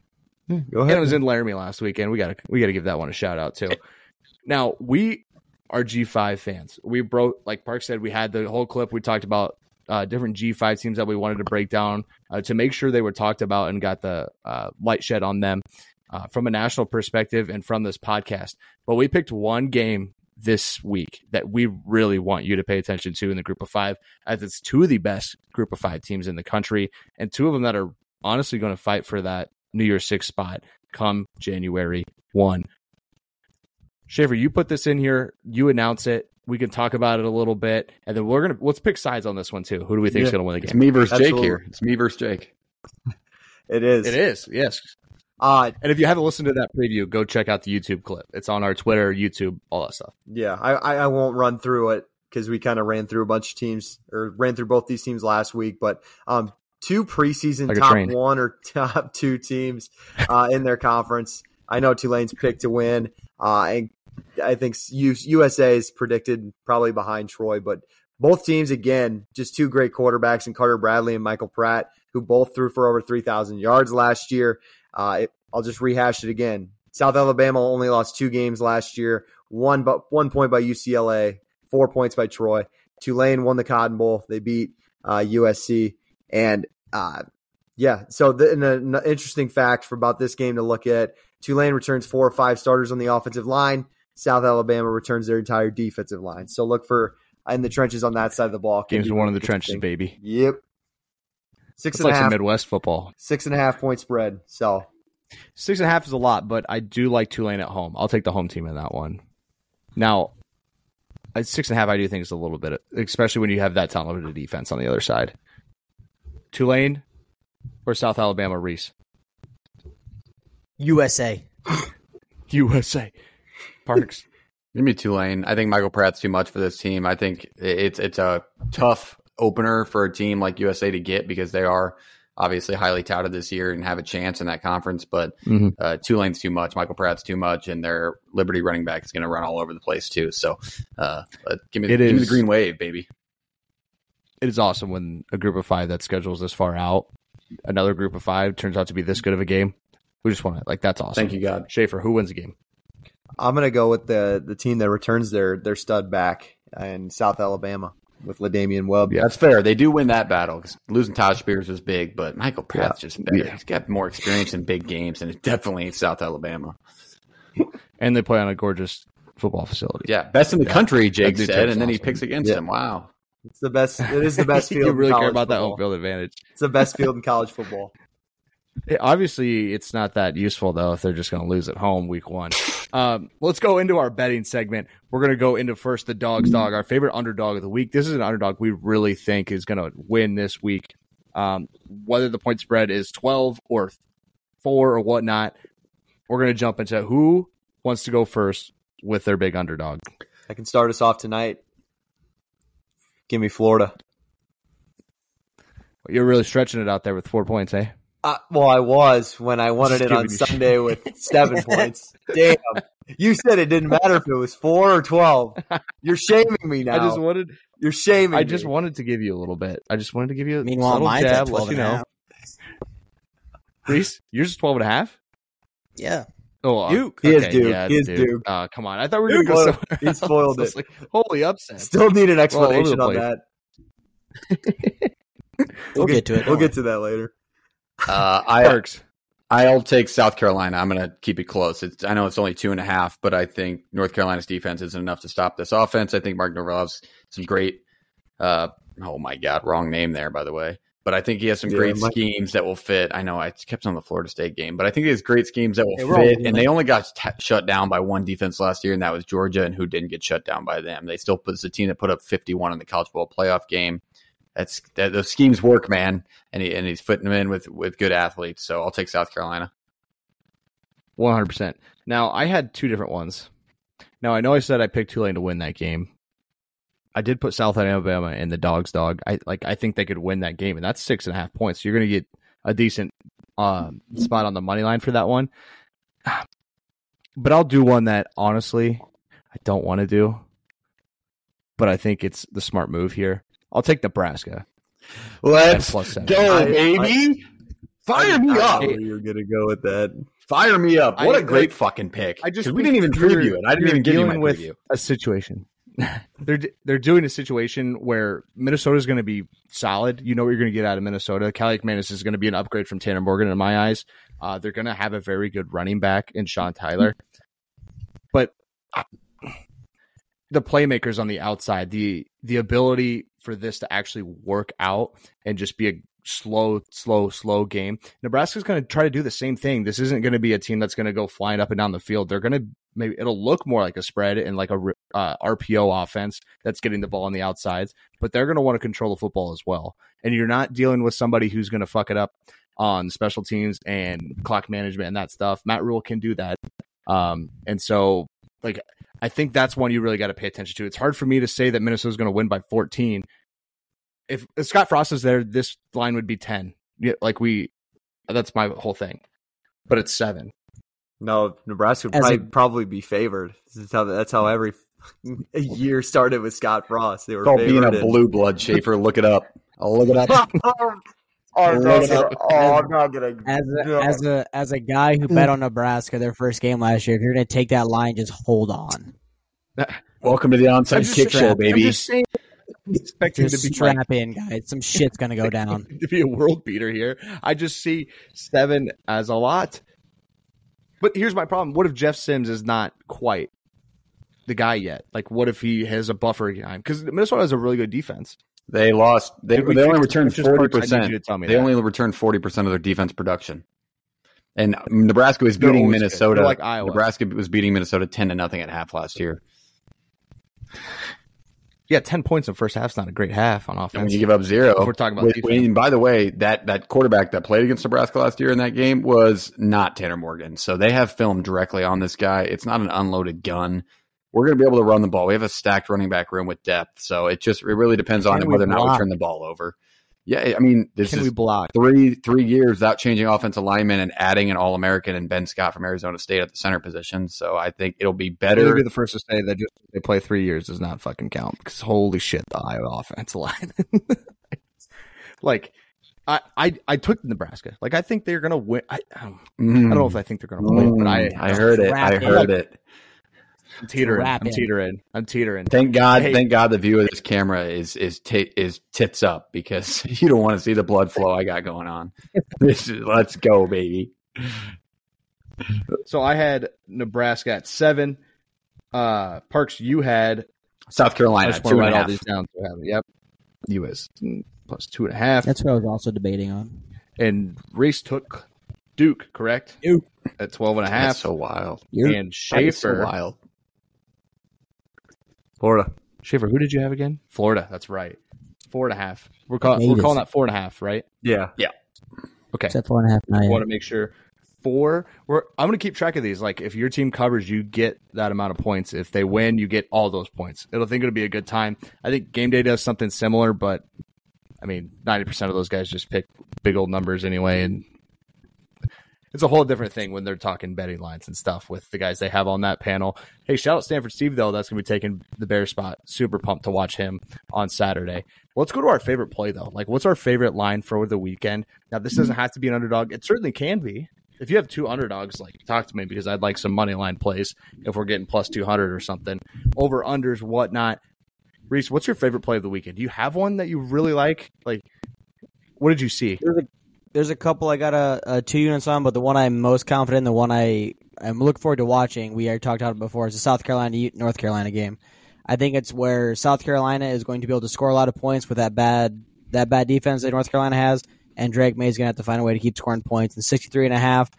Yeah, go ahead. And it was in Laramie last weekend. We gotta we gotta give that one a shout out too. Now we are G five fans. We broke like Park said. We had the whole clip. We talked about uh, different G5 teams that we wanted to break down uh, to make sure they were talked about and got the uh, light shed on them uh, from a national perspective and from this podcast. But we picked one game this week that we really want you to pay attention to in the group of five, as it's two of the best group of five teams in the country, and two of them that are honestly going to fight for that New Year's Six spot come January 1. Shaver, you put this in here, you announce it. We can talk about it a little bit, and then we're gonna let's pick sides on this one too. Who do we think yeah. is gonna win the game? It's me versus Absolutely. Jake here. It's me versus Jake. (laughs) It is. It is. Yes. Uh, and if you haven't listened to that preview, go check out the YouTube clip. It's on our Twitter, YouTube, all that stuff. Yeah, I, I won't run through it because we kind of ran through a bunch of teams or ran through both these teams last week. But um, two preseason like top one or (laughs) top two teams uh, in their conference. I know Tulane's picked to win. Uh, and I think USA is predicted probably behind Troy, but both teams again just two great quarterbacks in Carter Bradley and Michael Pratt, who both threw for over three thousand yards last year. Uh, it, I'll just rehash it again. South Alabama only lost two games last year. One, but one point by UCLA, four points by Troy. Tulane won the Cotton Bowl. They beat uh, USC, and uh, yeah. So the, an interesting fact for about this game to look at: Tulane returns four or five starters on the offensive line. South Alabama returns their entire defensive line. So look for in the trenches on that side of the ball. Games one of the trenches, baby. Yep. Six It's and a like some half. Midwest football. Six and a half point spread. So Six and a half is a lot, but I do like Tulane at home. I'll take the home team in that one. Now, at six and a half, I do think is a little bit, especially when you have that talented defense on the other side. Tulane or South Alabama, Reese? USA. USA. (laughs) Parks. (laughs) Give me Tulane. I think Michael Pratt's too much for this team. I think it's it's a tough opener for a team like USA to get because they are obviously highly touted this year and have a chance in that conference. But Mhm. uh, Tulane's too much. Michael Pratt's too much, and their Liberty running back is going to run all over the place too. So uh, give me It give me the green wave, baby. it is awesome when a group of five that schedules this far out, another group of five turns out to be this good of a game. We just want to like that's awesome. Thank you, God. Schaefer. Who wins the game? I'm gonna go with the the team that returns their their stud back in South Alabama with La'Damian Webb. Yeah. That's fair. They do win that battle because losing Tyjae Spears was big, but Michael Pratt's just better. Yeah. He's got more experience in big games, and it's definitely South Alabama. And they play on a gorgeous football facility. Yeah, best in the Yeah. country, Jake That said, Jake's and then he picks against Yeah. him. Wow. It's the best. It is the best (laughs) field. you in really care college about that home field advantage. It's the best field in college football. It- obviously, it's not that useful though if they're just going to lose at home week one. Um, let's go into our betting segment. We're going to go into first the dog's dog, our favorite underdog of the week. This is an underdog we really think is going to win this week. Um, whether the point spread is twelve or four or whatnot, we're going to jump into who wants to go first with their big underdog. I can start us off tonight. Give me Florida. You're really stretching it out there with four points, eh? Uh, well, I was when I wanted Just it on giving you shit. Sunday with seven (laughs) points. Damn. You said it didn't matter if it was four or 12. You're shaming me now. (laughs) I just wanted. You're shaming I just me. wanted to give you a little bit. I just wanted to give you a Meanwhile, subtle mine's at jab, 12 let you know. Reese, yours is 12 and a half? Yeah. Oh, uh, Duke. He is Duke. Yeah, He is Duke. Duke. Uh, come on. I thought we were going to go Spoiled- somewhere. he spoiled (laughs) I it. like, holy upset. Still need an all over the explanation on that. We'll get to it. We'll get to that later. Uh, I Parks. I'll take South Carolina. I'm going to keep it close. It's, I know it's only two and a half, but I think North Carolina's defense isn't enough to stop this offense. I think Mark Norvell has some great. Uh, oh my God, wrong name there, by the way. But I think he has some Yeah, great schemes that will fit. I know I kept on the Florida State game, but I think he has great schemes that will all fit. And they only got t- shut down by one defense last year, and that was Georgia, and who didn't get shut down by them. They still put it's a team that put up 51 in the college football playoff game. That's that, those schemes work, man, and he and he's fitting them in with with good athletes. So I'll take South Carolina. 100%. Now, I had two different ones. Now, I know I said I picked Tulane to win that game. I did put South Alabama in the dog's dog. I like. I think they could win that game, and that's six and a half points. You're going to get a decent um, spot on the money line for that one. (sighs) But I'll do one that honestly I don't want to do, but I think it's the smart move here. I'll take Nebraska. Let's plus seven. go, I- baby! Fire I- me I up! knew you were gonna go with that. Fire me up! What I- a great like, fucking pick! I just we didn't even preview it. I didn't even give you my with preview. a situation. (laughs) they're they're doing a situation where Minnesota is going to be solid. You know what you're going to get out of Minnesota. Kaliakmanis is going to be an upgrade from Tanner Morgan in my eyes. Uh, they're going to have a very good running back in Sean Tyler, but uh, the playmakers on the outside, the the ability for this to actually work out and just be a slow, slow, slow game. Nebraska's going to try to do the same thing. This isn't going to be a team that's going to go flying up and down the field. They're going to maybe it'll look more like a spread and like a uh, RPO offense that's getting the ball on the outsides, but they're going to want to control the football as well. And you're not dealing with somebody who's going to fuck it up on special teams and clock management and that stuff. Matt Rhule can do that. Um, and so like I think that's one you really got to pay attention to. It's hard for me to say that Minnesota's going to win by 14. If, if Scott Frost is there, this line would be 10. Yeah, like we, that's my whole thing. But it's seven. No, Nebraska would probably, a- probably be favored. That's how, that's how every (laughs) year started with Scott Frost. They were called being a blue blood, Schaefer. Look it up. I'll look it up. (laughs) Oh, oh, I'm not gonna, oh, I'm not gonna. As a, No. as a as a guy who bet mm. on Nebraska their first game last year, if you're going to take that line, just hold on. Welcome to the onside I'm kick saying- show, I'm baby. just saying, expecting Just to be strap like, in, guys. Some shit's going to go down. (laughs) to be a world beater here. I just see seven as a lot. But here's my problem: What if Jeff Sims is not quite the guy yet? Like, what if he has a buffer time? Because Minnesota has a really good defense. They lost. They, they only returned forty parts I need percent. you to tell me They only returned forty percent of their defense production. And Nebraska was They're beating. Minnesota. Like Iowa. Nebraska was beating Minnesota ten to nothing at half last year. Yeah, ten points in the first half's not a great half on And offense. when you give up zero, If we're talking about with- and by the way, that that quarterback that played against Nebraska last year in that game was not Tanner Morgan. So they have film directly on this guy. It's not an unloaded gun. We're going to be able to run the ball. We have a stacked running back room with depth. So it just it really depends on Can we whether or not we turn the ball over. Yeah, I mean, this Can is block? three three years without changing offensive linemen and adding an All American and Ben Scott from Arizona State at the center position. So I think it'll be better. be the first to say that just they play three years does not fucking count because holy shit, the Iowa offensive (laughs) line. like, I, I I took Nebraska. Like, I think they're gonna win. I, I don't I don't know if I think they're gonna win, but I Mm, I heard it. I heard it. I'm teetering. I'm teetering. I'm teetering. Thank God, Hey. thank God the view of this camera is is t- is tits up because (laughs) you don't want to see the blood flow I got going on. (laughs) This is, let's go, baby. So I had Nebraska at seven. Uh, Parks, you had. South I Carolina just want two to and write all these down. So have. Yep. U.S. plus two and a half. That's what I was also debating on. and Reese took Duke, correct? Duke. At 12 and a half. That's so wild. You're- and That is so Schaefer. wild. Florida. Schaefer, who did you have again? Florida. That's right. Four and a half. We're, call, we're calling that four and a half, right? Yeah. Yeah. Okay. Except four and a half I want to make sure. Four. We're, I'm going to keep track of these. Like, if your team covers, you get that amount of points. If they win, you get all those points. It'll think it'll be a good time. I think game day does something similar, but I mean, 90% of those guys just pick big old numbers anyway. And it's a whole different thing when they're talking betting lines and stuff with the guys they have on that panel. Hey, shout out Stanford Steve, though. That's to be taking the Bear spot. Super pumped to watch him on Saturday. Let's go to our favorite play, though. Like, what's our favorite line for the weekend? Now, this doesn't have to be an underdog. It certainly can be. If you have two underdogs, like talk to me because I'd like some money line plays if we're getting plus two hundred or something. Over unders, whatnot. Reese, what's your favorite play of the weekend? Do you have one that you really like? Like, what did you see? There's a, there's a couple I got a, a two units on, but the one I'm most confident in, the one I I'm looking forward to watching, we already talked about it before, is the South Carolina North Carolina game. I think it's where South Carolina is going to be able to score a lot of points with that bad that bad defense that North Carolina has, and Drake Maye is going to have to find a way to keep scoring points. And 63 and a half,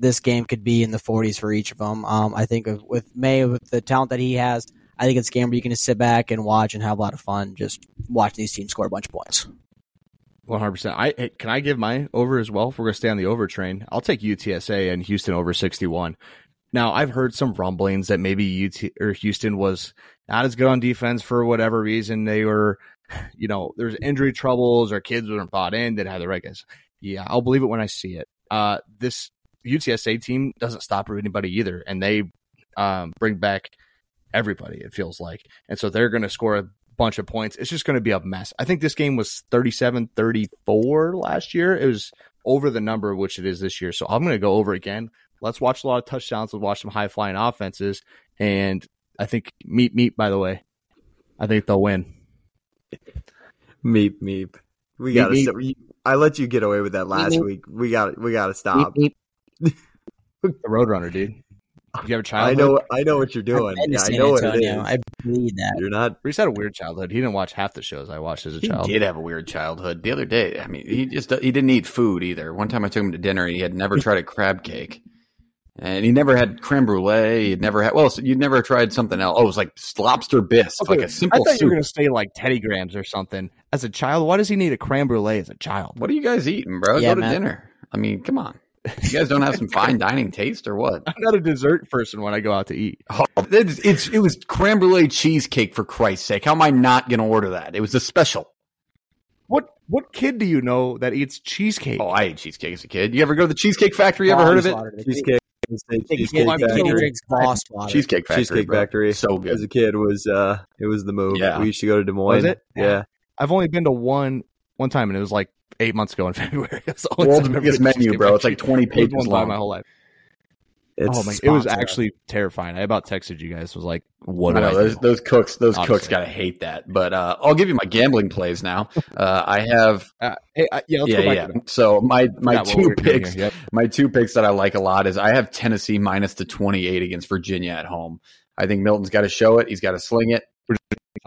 this game could be in the 40s for each of them. Um, I think with Maye, with the talent that he has, I think it's a game where you can just sit back and watch and have a lot of fun just watching these teams score a bunch of points. One hundred percent. I can I give my over as well? If we're gonna stay on the over train, I'll take UTSA and Houston over sixty one. Now I've heard some rumblings that maybe UT or Houston was not as good on defense for whatever reason. They were, you know, there's injury troubles or kids weren't bought in, didn't have the right guys. Yeah, I'll believe it when I see it. Uh, this UTSA team doesn't stop anybody either, and they um, bring back everybody. It feels like, and so they're going to score a bunch of points. It's just going to be a mess. I think this game was 37-34 last year. It was over the number which it is this year. So I'm going to go over again. Let's watch a lot of touchdowns. Let's watch some high flying offenses, and I think meet meet. By the way, I think they'll win. Meep meep. We gotta. I let you get away with that last meep. week. We got. to We got to stop. The (laughs) Roadrunner, dude. Do you have a I childhood? know. I know what you're doing. I've been to Yeah, I San know what it Antonio. is. I believe that. You're not. Reese had a weird childhood. He didn't watch half the shows I watched as a He child. He did have a weird childhood. The other day, I mean, he just he didn't eat food either. One time I took him to dinner, and he had never tried a crab cake, and he never had creme brulee. He'd never had well, so you'd never tried something else. Oh, it was like lobster bisque, like a simple thought you were going to say like Teddy Grahams or something. As a child, why does he need a creme brulee as a child? What are you guys eating, bro? Yeah, Go to man. dinner. I mean, come on. You guys don't have some (laughs) fine dining taste or what? I'm not a dessert person when I go out to eat. Oh, it's, it's it was creme brulee cheesecake for Christ's sake. How am I not going to order that? It was a special. What what kid do you know that eats cheesecake? Oh, I ate cheesecake as a kid. You ever go to the Cheesecake Factory? You ever heard of it? Cheesecake. Cheesecake my Factory. kid drinks Boss water. Cheesecake Factory. Cheesecake bro. Factory. So As a kid, was uh, it was the move. Yeah. We used to go to Des Moines. Was it? Yeah. I've only been to one one time, and it was like eight months ago in (laughs) February. That's only World's biggest menu, bro. It's like 20 It pages long. my whole life. It's oh my! It was actually terrifying. I about texted you guys. Was like, what I I those, those cooks, those cooks gotta hate that. But uh, I'll give you my gambling plays now. Uh, I have, Uh, hey, yeah, let's yeah, yeah. So my my two picks. Yep. my two picks that I like a lot is I have Tennessee minus the twenty eight against Virginia at home. I think Milton's got to show it. He's got to sling it.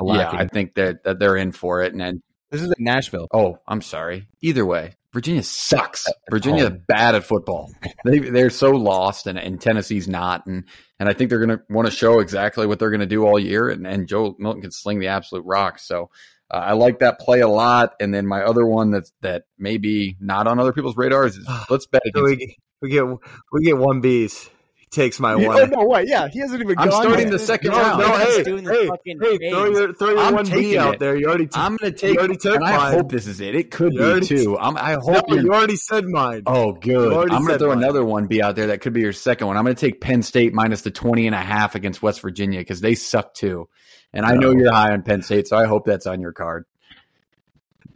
Yeah, I think that, that they're in for it. And then, this is in Nashville. oh, I'm sorry. Either way, Virginia sucks. Virginia home. bad at football. (laughs) They they're so lost, and, and Tennessee's not. And and I think they're going to want to show exactly what they're going to do all year. And and Joe Milton can sling the absolute rock. So. Uh, I like that play a lot, and then my other one that's that maybe not on other people's radars is (sighs) let's bet against. we, get- we get we get one B's. He takes my Yeah, one. oh no way! Yeah, he hasn't even. I'm gone starting yet. the second no, round. no, He's hey, doing the hey, fucking hey, throw your throw your I'm one B out it. there. You already, Took, I'm going to take. you already took and I hope this is it. It could You be already too. I'm, I hope no, you're. already said mine. Oh, good. I'm going to throw mine. another one B out there that could be your second one. I'm going to take Penn State minus the 20 and a half against West Virginia because they suck too. And I know you're high on Penn State, so I hope that's on your card.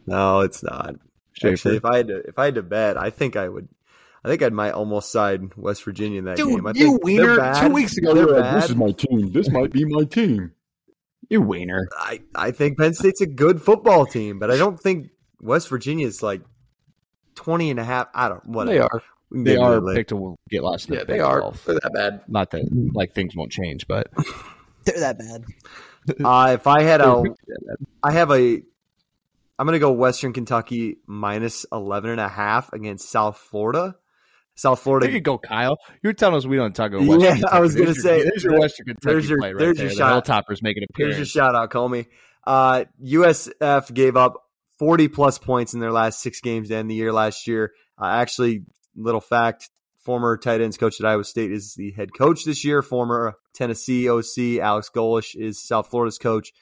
No, it's not. Actually, if I had to, if I had to bet, I think I would. I think I might almost side West Virginia in that game. I think they're bad. They're bad. my team. This might be my team. You wiener. I, I think Penn State's a good football team, but I don't think West Virginia's like 20 and a half. I don't. Whatever. They are. We They are picked to get last. in the Yeah, they are. 12. They're that bad. Not that like things won't change, but (laughs) They're that bad. Uh, if I had a, (laughs) I have a. I'm going to go Western Kentucky minus 11 and a half against South Florida. South there Florida. you go, Kyle. You're telling us we don't talk about Western Yeah, Kentucky. I was gonna say, there's your Western Kentucky there's your- play right there's there. your The shot. Hilltoppers making an Here's your shout out, Comey. Uh, USF gave up 40 plus points in their last six games to end the year last year. Uh, actually, little fact: former tight ends coach at Iowa State is the head coach this year. Former Tennessee OC Alex Golesh is South Florida's coach.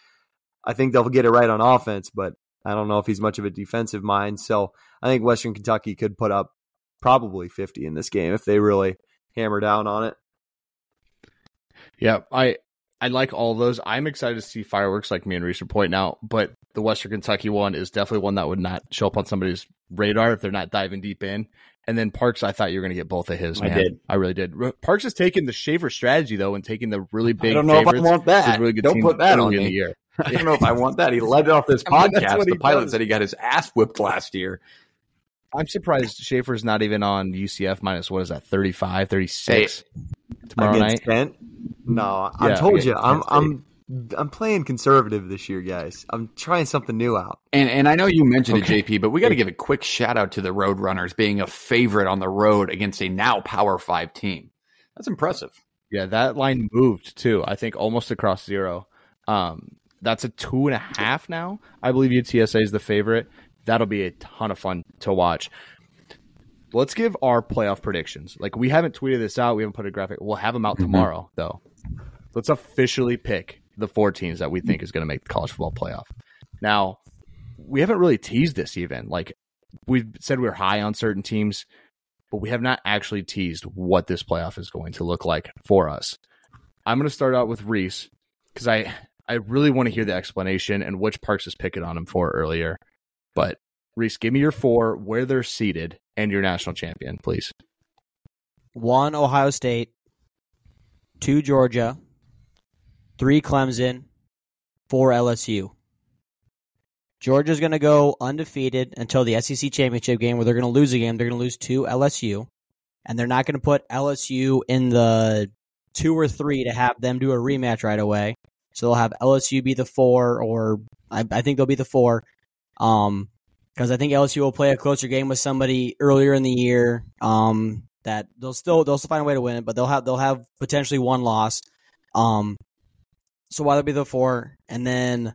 I think they'll get it right on offense, but I don't know if he's much of a defensive mind. So I think Western Kentucky could put up probably 50 in this game if they really hammer down on it. Yeah, I I like all those. I'm excited to see fireworks, like me and Reese are pointing out. But the Western Kentucky one is definitely one that would not show up on somebody's radar if they're not diving deep in. And then Parks, I thought you were going to get both of his. I did. I really did. Parks has taken the Shaver strategy though, and taking the really big. I don't know if I want that. really good Don't put that on me. the year. (laughs) I don't know if I want that. He led off this (laughs) I mean, podcast. The pilot does. said he got his ass whipped last year. I'm surprised Schaefer's not even on UCF minus what is that 35, 36 tomorrow against night. Kent? No, I told against you, I'm Kent I'm I'm playing conservative this year, guys. I'm trying something new out. And and I know you mentioned Okay. it, JP, but we got to give a quick shout out to the Roadrunners being a favorite on the road against a now Power Five team. That's impressive. Yeah, that line moved too. I think almost across zero. Um, that's a two and a half now. I believe UTSA is the favorite. That'll be a ton of fun to watch. Let's give our playoff predictions. Like we haven't tweeted this out. We haven't put a graphic. We'll have them out mm-hmm. tomorrow though. Let's officially pick the four teams that we think is going to make the college football playoff. Now, we haven't really teased this even. Like we've said we're high on certain teams, but we have not actually teased what this playoff is going to look like for us. I'm going to start out with Reese because I I really want to hear the explanation and which Parks is picking on him for earlier. But Reese, give me your four, where they're seated, and your national champion, please. One Ohio State, two Georgia, three Clemson, four LSU. Georgia's going to go undefeated until the SEC championship game, where they're going to lose a game. They're going to lose to LSU, and they're not going to put LSU in the two or three to have them do a rematch right away. So they'll have LSU be the four, or I, I think they'll be the four. Um, because I think LSU will play a closer game with somebody earlier in the year. Um, that they'll still they'll still find a way to win it, but they'll have they'll have potentially one loss. Um, so why they'll be the four, and then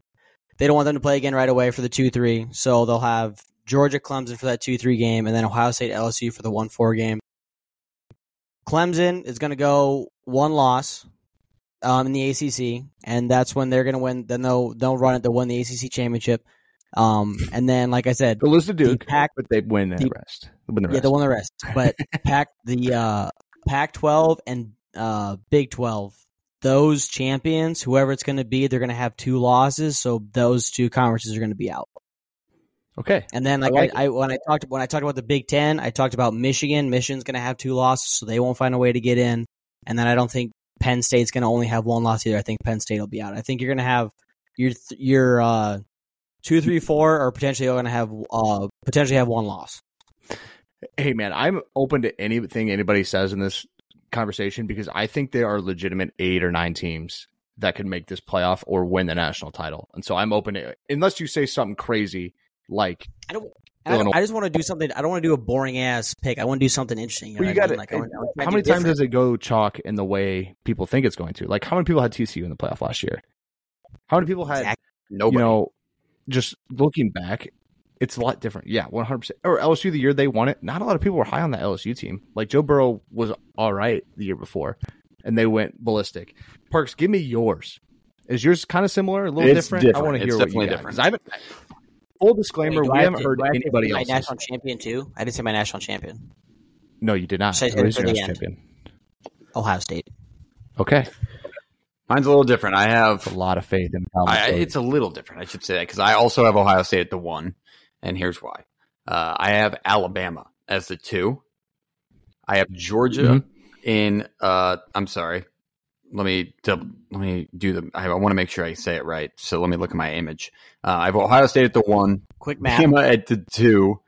they don't want them to play again right away for the two three, so they'll have Georgia Clemson for that two three game, and then Ohio State LSU for the one four game. Clemson is going to go one loss um, in the ACC, and that's when they're going to win. Then they'll they'll run it. They'll win the ACC championship. Um, and then, like I said, They'll lose to Duke, the Pac but they win the the- rest. They win the yeah, rest. they won the rest. But Pac the uh, Pac twelve and uh, Big Twelve, those champions, whoever it's going to be, they're going to have two losses. So those two conferences are going to be out. Okay. And then like I I, like I, when I talked when I talked about the Big Ten, I talked about Michigan. Michigan's going to have two losses, so they won't find a way to get in. And then I don't think Penn State's going to only have one loss either. I think Penn State will be out. I think you're going to have your your uh, two, three, four, or potentially going to have uh, potentially have one loss. Hey man, I'm open to anything anybody says in this conversation because I think there are legitimate eight or nine teams that could make this playoff or win the national title. And so I'm open to unless you say something crazy like I don't. I, don't, I just want to do something. I don't want to do a boring ass pick. I want to do something interesting. Well, you know what I got mean? Like, I wanna- I wanna how many times does it go chalk in the way people think it's going to? Like how many people had TCU in the playoff last year? How many people had Exactly. Nobody. you know just looking back, it's a lot different. Yeah, 100%. Or LSU the year they won it, not a lot of people were high on that LSU team. Like Joe Burrow was all right the year before and they went ballistic. Parks, give me yours. Is yours kind of similar, a little It's different? I want to It's hear what you definitely got. different. 'Cause I haven't Full disclaimer, Wait, we I have haven't to- heard I anybody say my national champion too. I didn't say my national champion. No, you did not. Should I oh, say What it is for your the national end? champion? Ohio State. Okay. Mine's a little different. I have A lot of faith in Cal I, it's a little different. I should say that because I also have Ohio State at the one, and here's why. Uh, I have Alabama as the two. I have Georgia Mhm. in. Uh, I'm sorry. Let me double, let me do the. I, want to make sure I say it right. So let me look at my image. Uh, I have Ohio State at the one, Quick math. Bama at the two.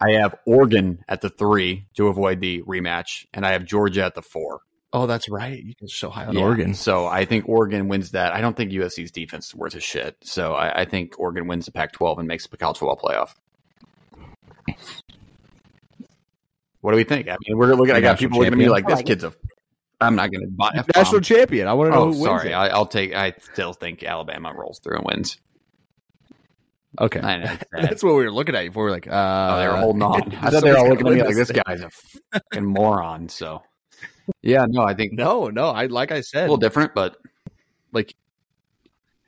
I have Oregon at the three to avoid the rematch, and I have Georgia at the four. Oh, that's right. You can show high on Yeah. Oregon. So I think Oregon wins that. I don't think USC's defense is worth a shit. So I, I think Oregon wins the Pac-12 and makes the college football playoff. What do we think? I mean, we're looking. I got National people looking at me like this like kid's a. I'm not going to buy. National champion. I want to know Oh, who wins sorry. it. I, I'll take. I still think Alabama rolls through and wins. Okay. I know. (laughs) That's what we were looking at before. We were like, uh, Oh, (laughs) they were holding on. I thought they were all looking at me like this guy's a fucking moron. So, yeah, no, I think No, no. I like I said, a little different, but like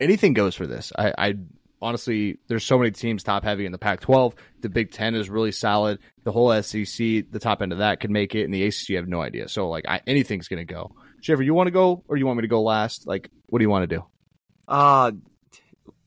anything goes for this. I, I honestly, there's so many teams top heavy in the Pac-12. The Big Ten is really solid. The whole SEC, the top end of that could make it, and the ACC, I have no idea. So like, I, anything's gonna go. Schaefer, you want to go, or you want me to go last? Like, what do you want to do? Uh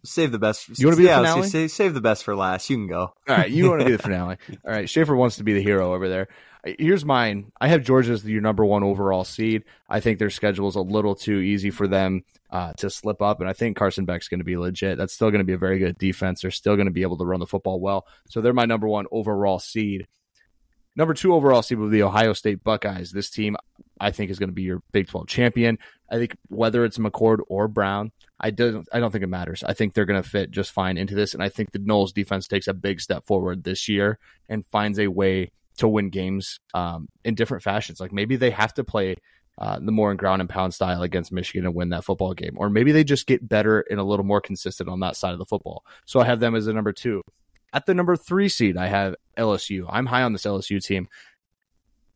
save the best. You wanna be the yeah, I was finale? gonna say, save the best for last. You can go. All right, you want to be the (laughs) finale. All right, Schaefer wants to be the hero over there. Here's mine. I have Georgia as your number one overall seed. I think their schedule is a little too easy for them uh, to slip up, and I think Carson Beck's going to be legit. That's still going to be a very good defense. They're still going to be able to run the football well. So they're my number one overall seed. Number two overall seed will be the Ohio State Buckeyes. This team, I think, is going to be your Big 12 champion. I think whether it's McCord or Brown, I don't, I don't think it matters. I think they're going to fit just fine into this, and I think the Knowles defense takes a big step forward this year and finds a way to win games um, in different fashions. Like maybe they have to play uh, the more in ground and pound style against Michigan and win that football game, or maybe they just get better and a little more consistent on that side of the football. So I have them as a number two. At the number three seed, I have LSU. I'm high on this LSU team.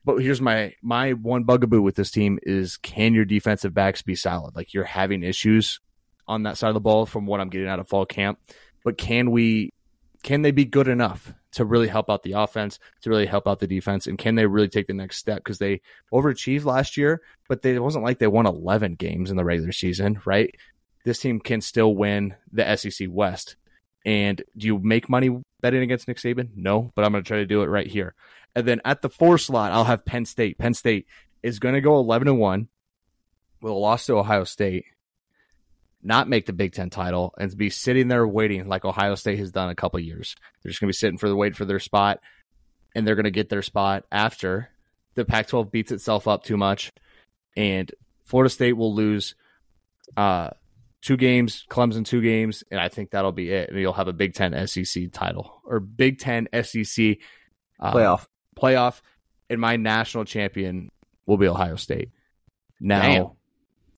But here's my my one bugaboo with this team is can your defensive backs be solid? Like you're having issues on that side of the ball from what I'm getting out of fall camp. But can we can they be good enough to really help out the offense, to really help out the defense, and can they really take the next step? Because they overachieved last year, but they, it wasn't like they won 11 games in the regular season, right? This team can still win the SEC West. And do you make money betting against Nick Saban? No, but I'm going to try to do it right here. And then at the four slot, I'll have Penn State. Penn State is going to go 11 and 1 with a loss to Ohio State, not make the Big Ten title, and be sitting there waiting like Ohio State has done a couple years. They're just going to be sitting for the wait for their spot, and they're going to get their spot after the Pac 12 beats itself up too much, and Florida State will lose uh, two games, Clemson two games, and I think that'll be it. And you'll have a Big Ten SEC title or Big Ten SEC uh, Playoff. playoff, and my national champion will be Ohio State. Now, Damn.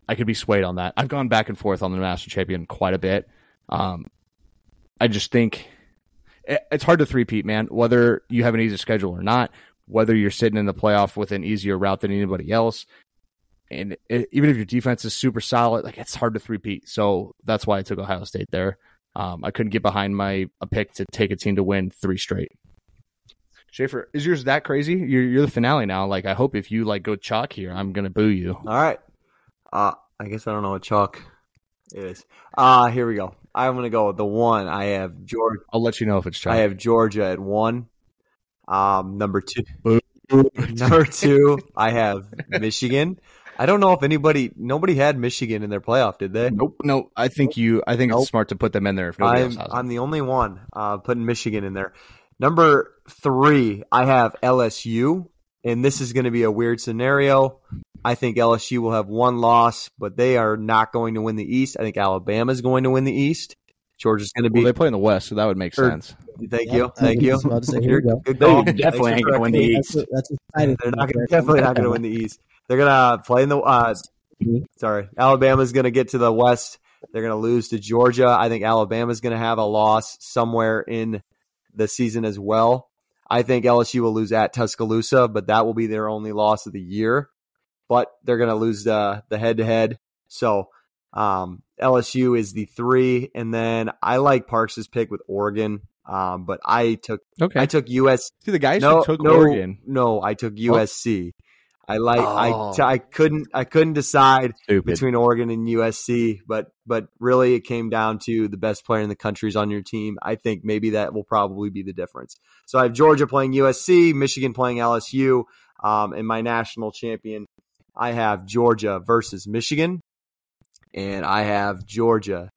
I could be swayed on that. I've gone back and forth on the national champion quite a bit. Um, I just think it, it's hard to three-peat, man. Whether you have an easy schedule or not, whether you're sitting in the playoff with an easier route than anybody else, and it, even if your defense is super solid, like it's hard to three-peat. So that's why I took Ohio State there. Um, I couldn't get behind my a pick to take a team to win three straight. Schaefer, is yours that crazy? You're you're the finale now. Like I hope if you like go chalk here, I'm gonna boo you. All right. Uh, I guess I don't know what chalk. Is. Uh here we go. I'm gonna go with the one. I have Georgia. I'll let you know if it's chalk. I have Georgia at one. Um, number two. (laughs) Number two, I have Michigan. I don't know if anybody, nobody had Michigan in their playoff, did they? Nope. No, I think you. I think Nope. it's smart to put them in there if nobody I'm, else has them. I'm the only one uh, putting Michigan in there. Number three, I have LSU, and this is going to be a weird scenario. I think LSU will have one loss, but they are not going to win the East. I think Alabama is going to win the East. Georgia's going to be. Well, they play in the West, so that would make Or- sense. thank Yep, you, I thank was you. about to say, here You're- go. good They definitely ain't gonna win the correcting me. That's, East. that's what's. They're not gonna, definitely not going to win the East. They're going to play in the. Uh, sorry, Alabama's going to get to the West. They're going to lose to Georgia. I think Alabama's going to have a loss somewhere in the season as well. I think LSU will lose at Tuscaloosa, but that will be their only loss of the year. But they're going to lose the the head to head. So um, LSU is the three, and then I like Parks's pick with Oregon. Um, but I took Okay. I took US See, the guys no, who took no, Oregon. No, I took USC. I like Oh. I I couldn't I couldn't decide Stupid. between Oregon and USC, but but really it came down to the best player in the country's on your team. I think maybe that will probably be the difference. So I have Georgia playing USC, Michigan playing LSU, um, and my national champion. I have Georgia versus Michigan, and I have Georgia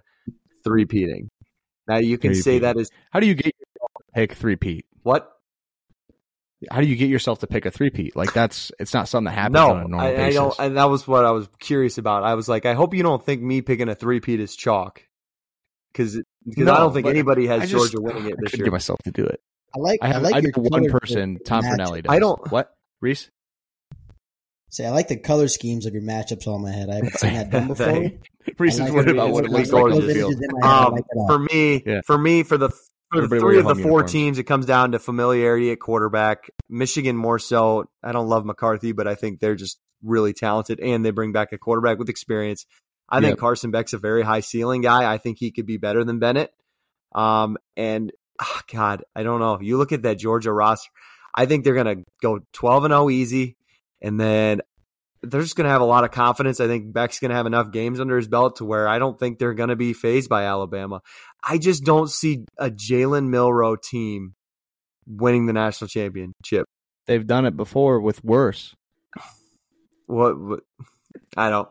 three-peating. Now you can say Three-peat. that is How do you get to pick three peat? what How do you get yourself to pick a three peat? Like that's it's not something that happens no, on a normal I, I don't, and that was what I was curious about. I was like, I hope you don't think me picking a three-peat is chalk, because because No, I don't think anybody has just- Georgia winning it I this couldn't year. get myself to do it. I like. I have like I your one person, Tom matchup. Fornelli does. I don't- what Reese. Say, I like the color schemes of your matchups all in my head. I haven't seen that done (laughs) before. Reese I is like worried about what it looks like like on those the field. images in my head. I Um, like it all. for me, Yeah. for me, for the for the three of the four uniforms. teams, it comes down to familiarity at quarterback. Michigan more so. I don't love McCarthy, but I think they're just really talented, and they bring back a quarterback with experience. I think Yep. Carson Beck's a very high ceiling guy. I think he could be better than Bennett. Um, and ah, God, I don't know. You look at that Georgia roster. I think they're gonna go twelve and zero easy, and then they're just going to have a lot of confidence. I think Beck's going to have enough games under his belt to where I don't think they're going to be phased by Alabama. I just don't see a Jalen Milroe team winning the national championship. They've done it before with worse. What, what I don't.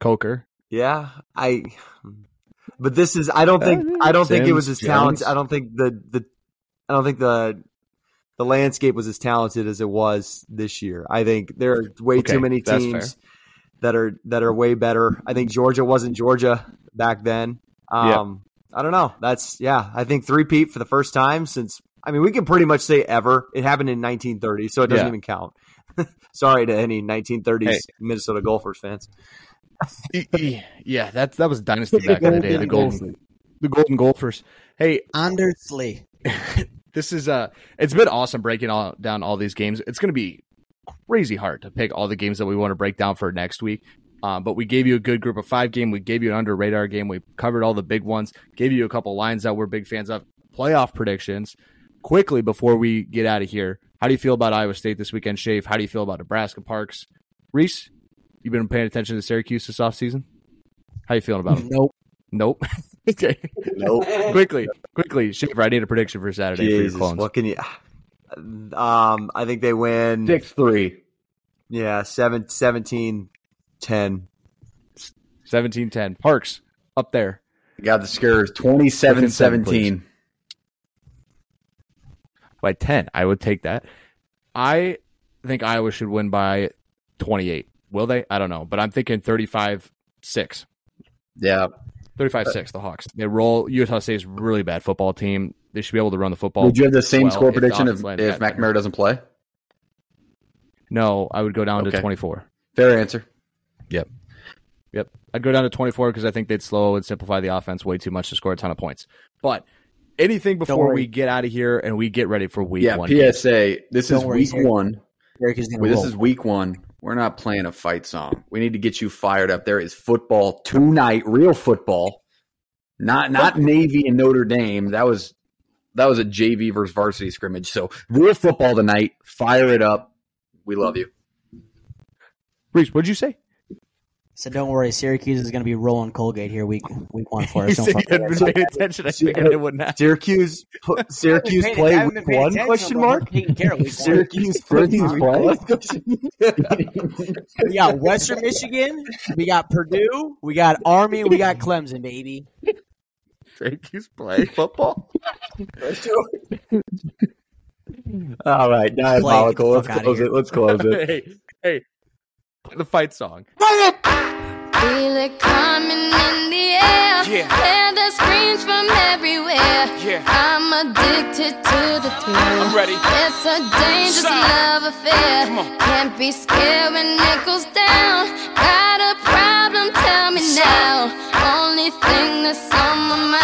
Coker. Yeah, I. But this is. I don't think. I don't think it was Sims, as talented. I don't think the the. I don't think the. The landscape was as talented as it was this year. I think there are way Okay, too many teams that are that are way better. I think Georgia wasn't Georgia back then. Yeah. Um, I don't know. That's yeah. I think three peat for the first time since. I mean, we can pretty much say ever. It happened in 1930, so it doesn't Yeah. even count. (laughs) Sorry to any 1930s Hey. Minnesota Gophers fans. (laughs) yeah, that that was dynasty (laughs) back in the day. The golden, the golden Gophers. Hey, Honestly, this is uh it's been awesome breaking all down all these games. It's going to be crazy hard to pick all the games that we want to break down for next week. Um, but we gave you a good group of five game. We gave you an under radar game. We covered all the big ones. Gave you a couple lines that we're big fans of. Playoff predictions. Quickly before we get out of here, how do you feel about Iowa State this weekend, Shave? How do you feel about Nebraska Parks? Reese, you been paying attention to Syracuse this offseason? How you feeling about it? nope. Nope. (laughs) okay. (laughs) Nope. quickly, quickly, Shaver. I need a prediction for Saturday for your clones. what can you? Um, I think they win. Six three. Yeah, seven, 17, 10. 17-10. Parks up there. Got the scores 27 17. by 10. I would take that. I think Iowa should win by 28. Will they? I don't know, but I'm thinking 35 6. Yeah. 35 6, the Hawks. They roll. Utah State is really bad football team. They should be able to run the football. Would you have the same well, score if prediction if, landed if that- McNamara doesn't play? No, I would go down Okay. to 24. Fair answer. Yep. Yep. I'd go down to 24 because I think they'd slow and simplify the offense way too much to score a ton of points. But anything before we get out of here and we get ready for week yeah. one. PSA. This Don't is worry, week Sarah. one. Syracuse is gonna Well, this is week one. We're not playing a fight song. We need to get you fired up. There is football tonight, real football. Not not Navy and Notre Dame. That was that was a JV versus varsity scrimmage. So real football tonight. Fire it up. We love you. Reese, what'd you say? So don't worry, Syracuse is going to be rolling Colgate here week week one for (laughs) us. Don't you fuck with hadn't been paying attention. I figured it wouldn't happen. Syracuse, (laughs) Syracuse I play haven't week been paying one? attention, Question but I'm mark. taking care of week one. Syracuse play (laughs) Syracuse play? We got Western Michigan, we got Purdue, we got Army, we got Clemson, baby. Syracuse play football. All right, diabolical. the Let's close it. Let's close it. hey, hey, the fight song. Feel it coming in the air. Yeah. Hear the screams from everywhere. Yeah. I'm addicted to the thrill. I'm ready. It's a dangerous Son. love affair. Can't be scared when it goes down. Got a problem? Tell me now. Only thing that's on my mind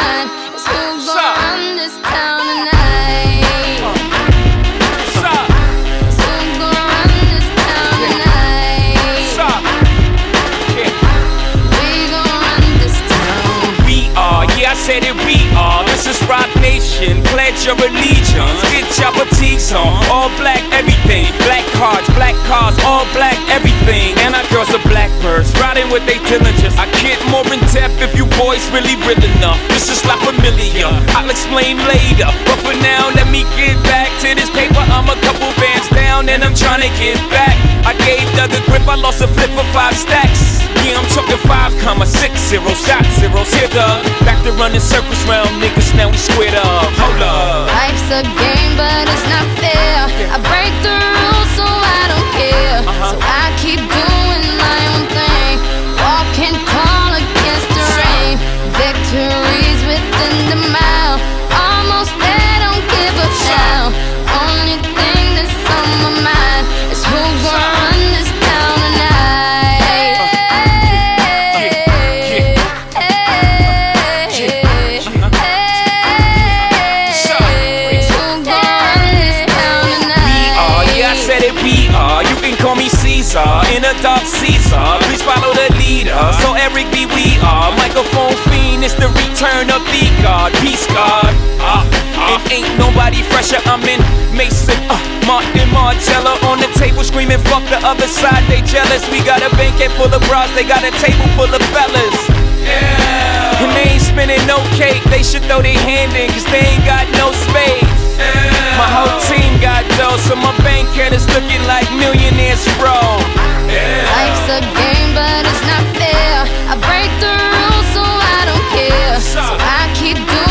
are, are. This is Roc Nation, pledge your allegiance. Get your fatigues on, all black everything. Black cards, black cars, all black everything. And our girls are blackbirds, riding with their diligence. I get more in depth if you boys really real enough. This is not familiar, I'll explain later. But for now, let me get back to this paper. I'm a couple bands down and I'm trying to get back. I gave a grip, I lost a flip for five stacks. Yeah, I'm talking five comma six zero shot zeros. Here, Doug. Back to running circles round niggas, now we squared up. Hold up. Life's a game, but it's not fair. I break the rules, so I don't care. Uh-huh. So I keep Microphone fiend, it's the return of the God. Peace God. Uh, uh. And ain't nobody fresher. I'm in Maison, uh, Martin Margiela on the table screaming, fuck the other side, they jealous. We got a banquet full of bras, they got a table full of fellas. Yeah. And they ain't spinning no cake, they should throw their hand in, cause they ain't got no space. My whole team got dough, so my bank account is looking like millionaires, bro. Life's a game, but it's not fair. I break the So I keep doing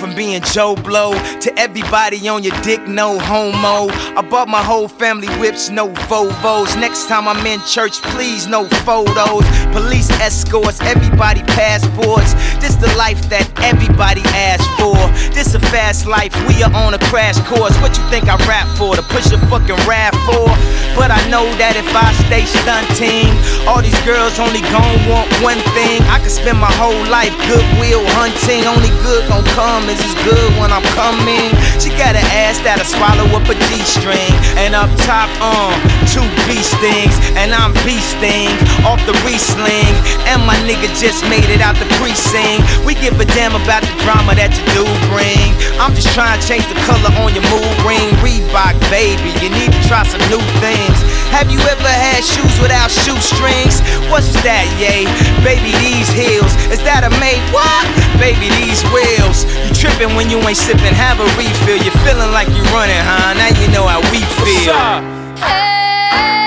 from being Joe Blow to everybody on your dick, no homo. Bought my whole family whips, no Volvos. Next time I'm in church, please, no photos. Police escorts, everybody passports. This the life that everybody asked for. This a fast life, we are on a crash course. What you think I rap for? To push a fucking rap for? But I know that if I stay stunting, all these girls only gon' want one thing. I could spend my whole life goodwill hunting. Only good gon' come is as good when I'm coming. She got an ass that'll swallow up a G-string. And up top, um, two beast things. And I'm beasting off the re-sling. And my nigga just made it out the precinct. We give a damn about the drama that you do bring. I'm just trying to change the color on your mood ring. Reebok, baby, you need to try some new things. Have you ever had shoes without shoestrings? What's that, yay? Baby, these heels. Is that a made what? Baby, these wheels. You tripping when you ain't sipping, have a refill. You're feeling like you're running, huh? Now you know how we feel. Hey.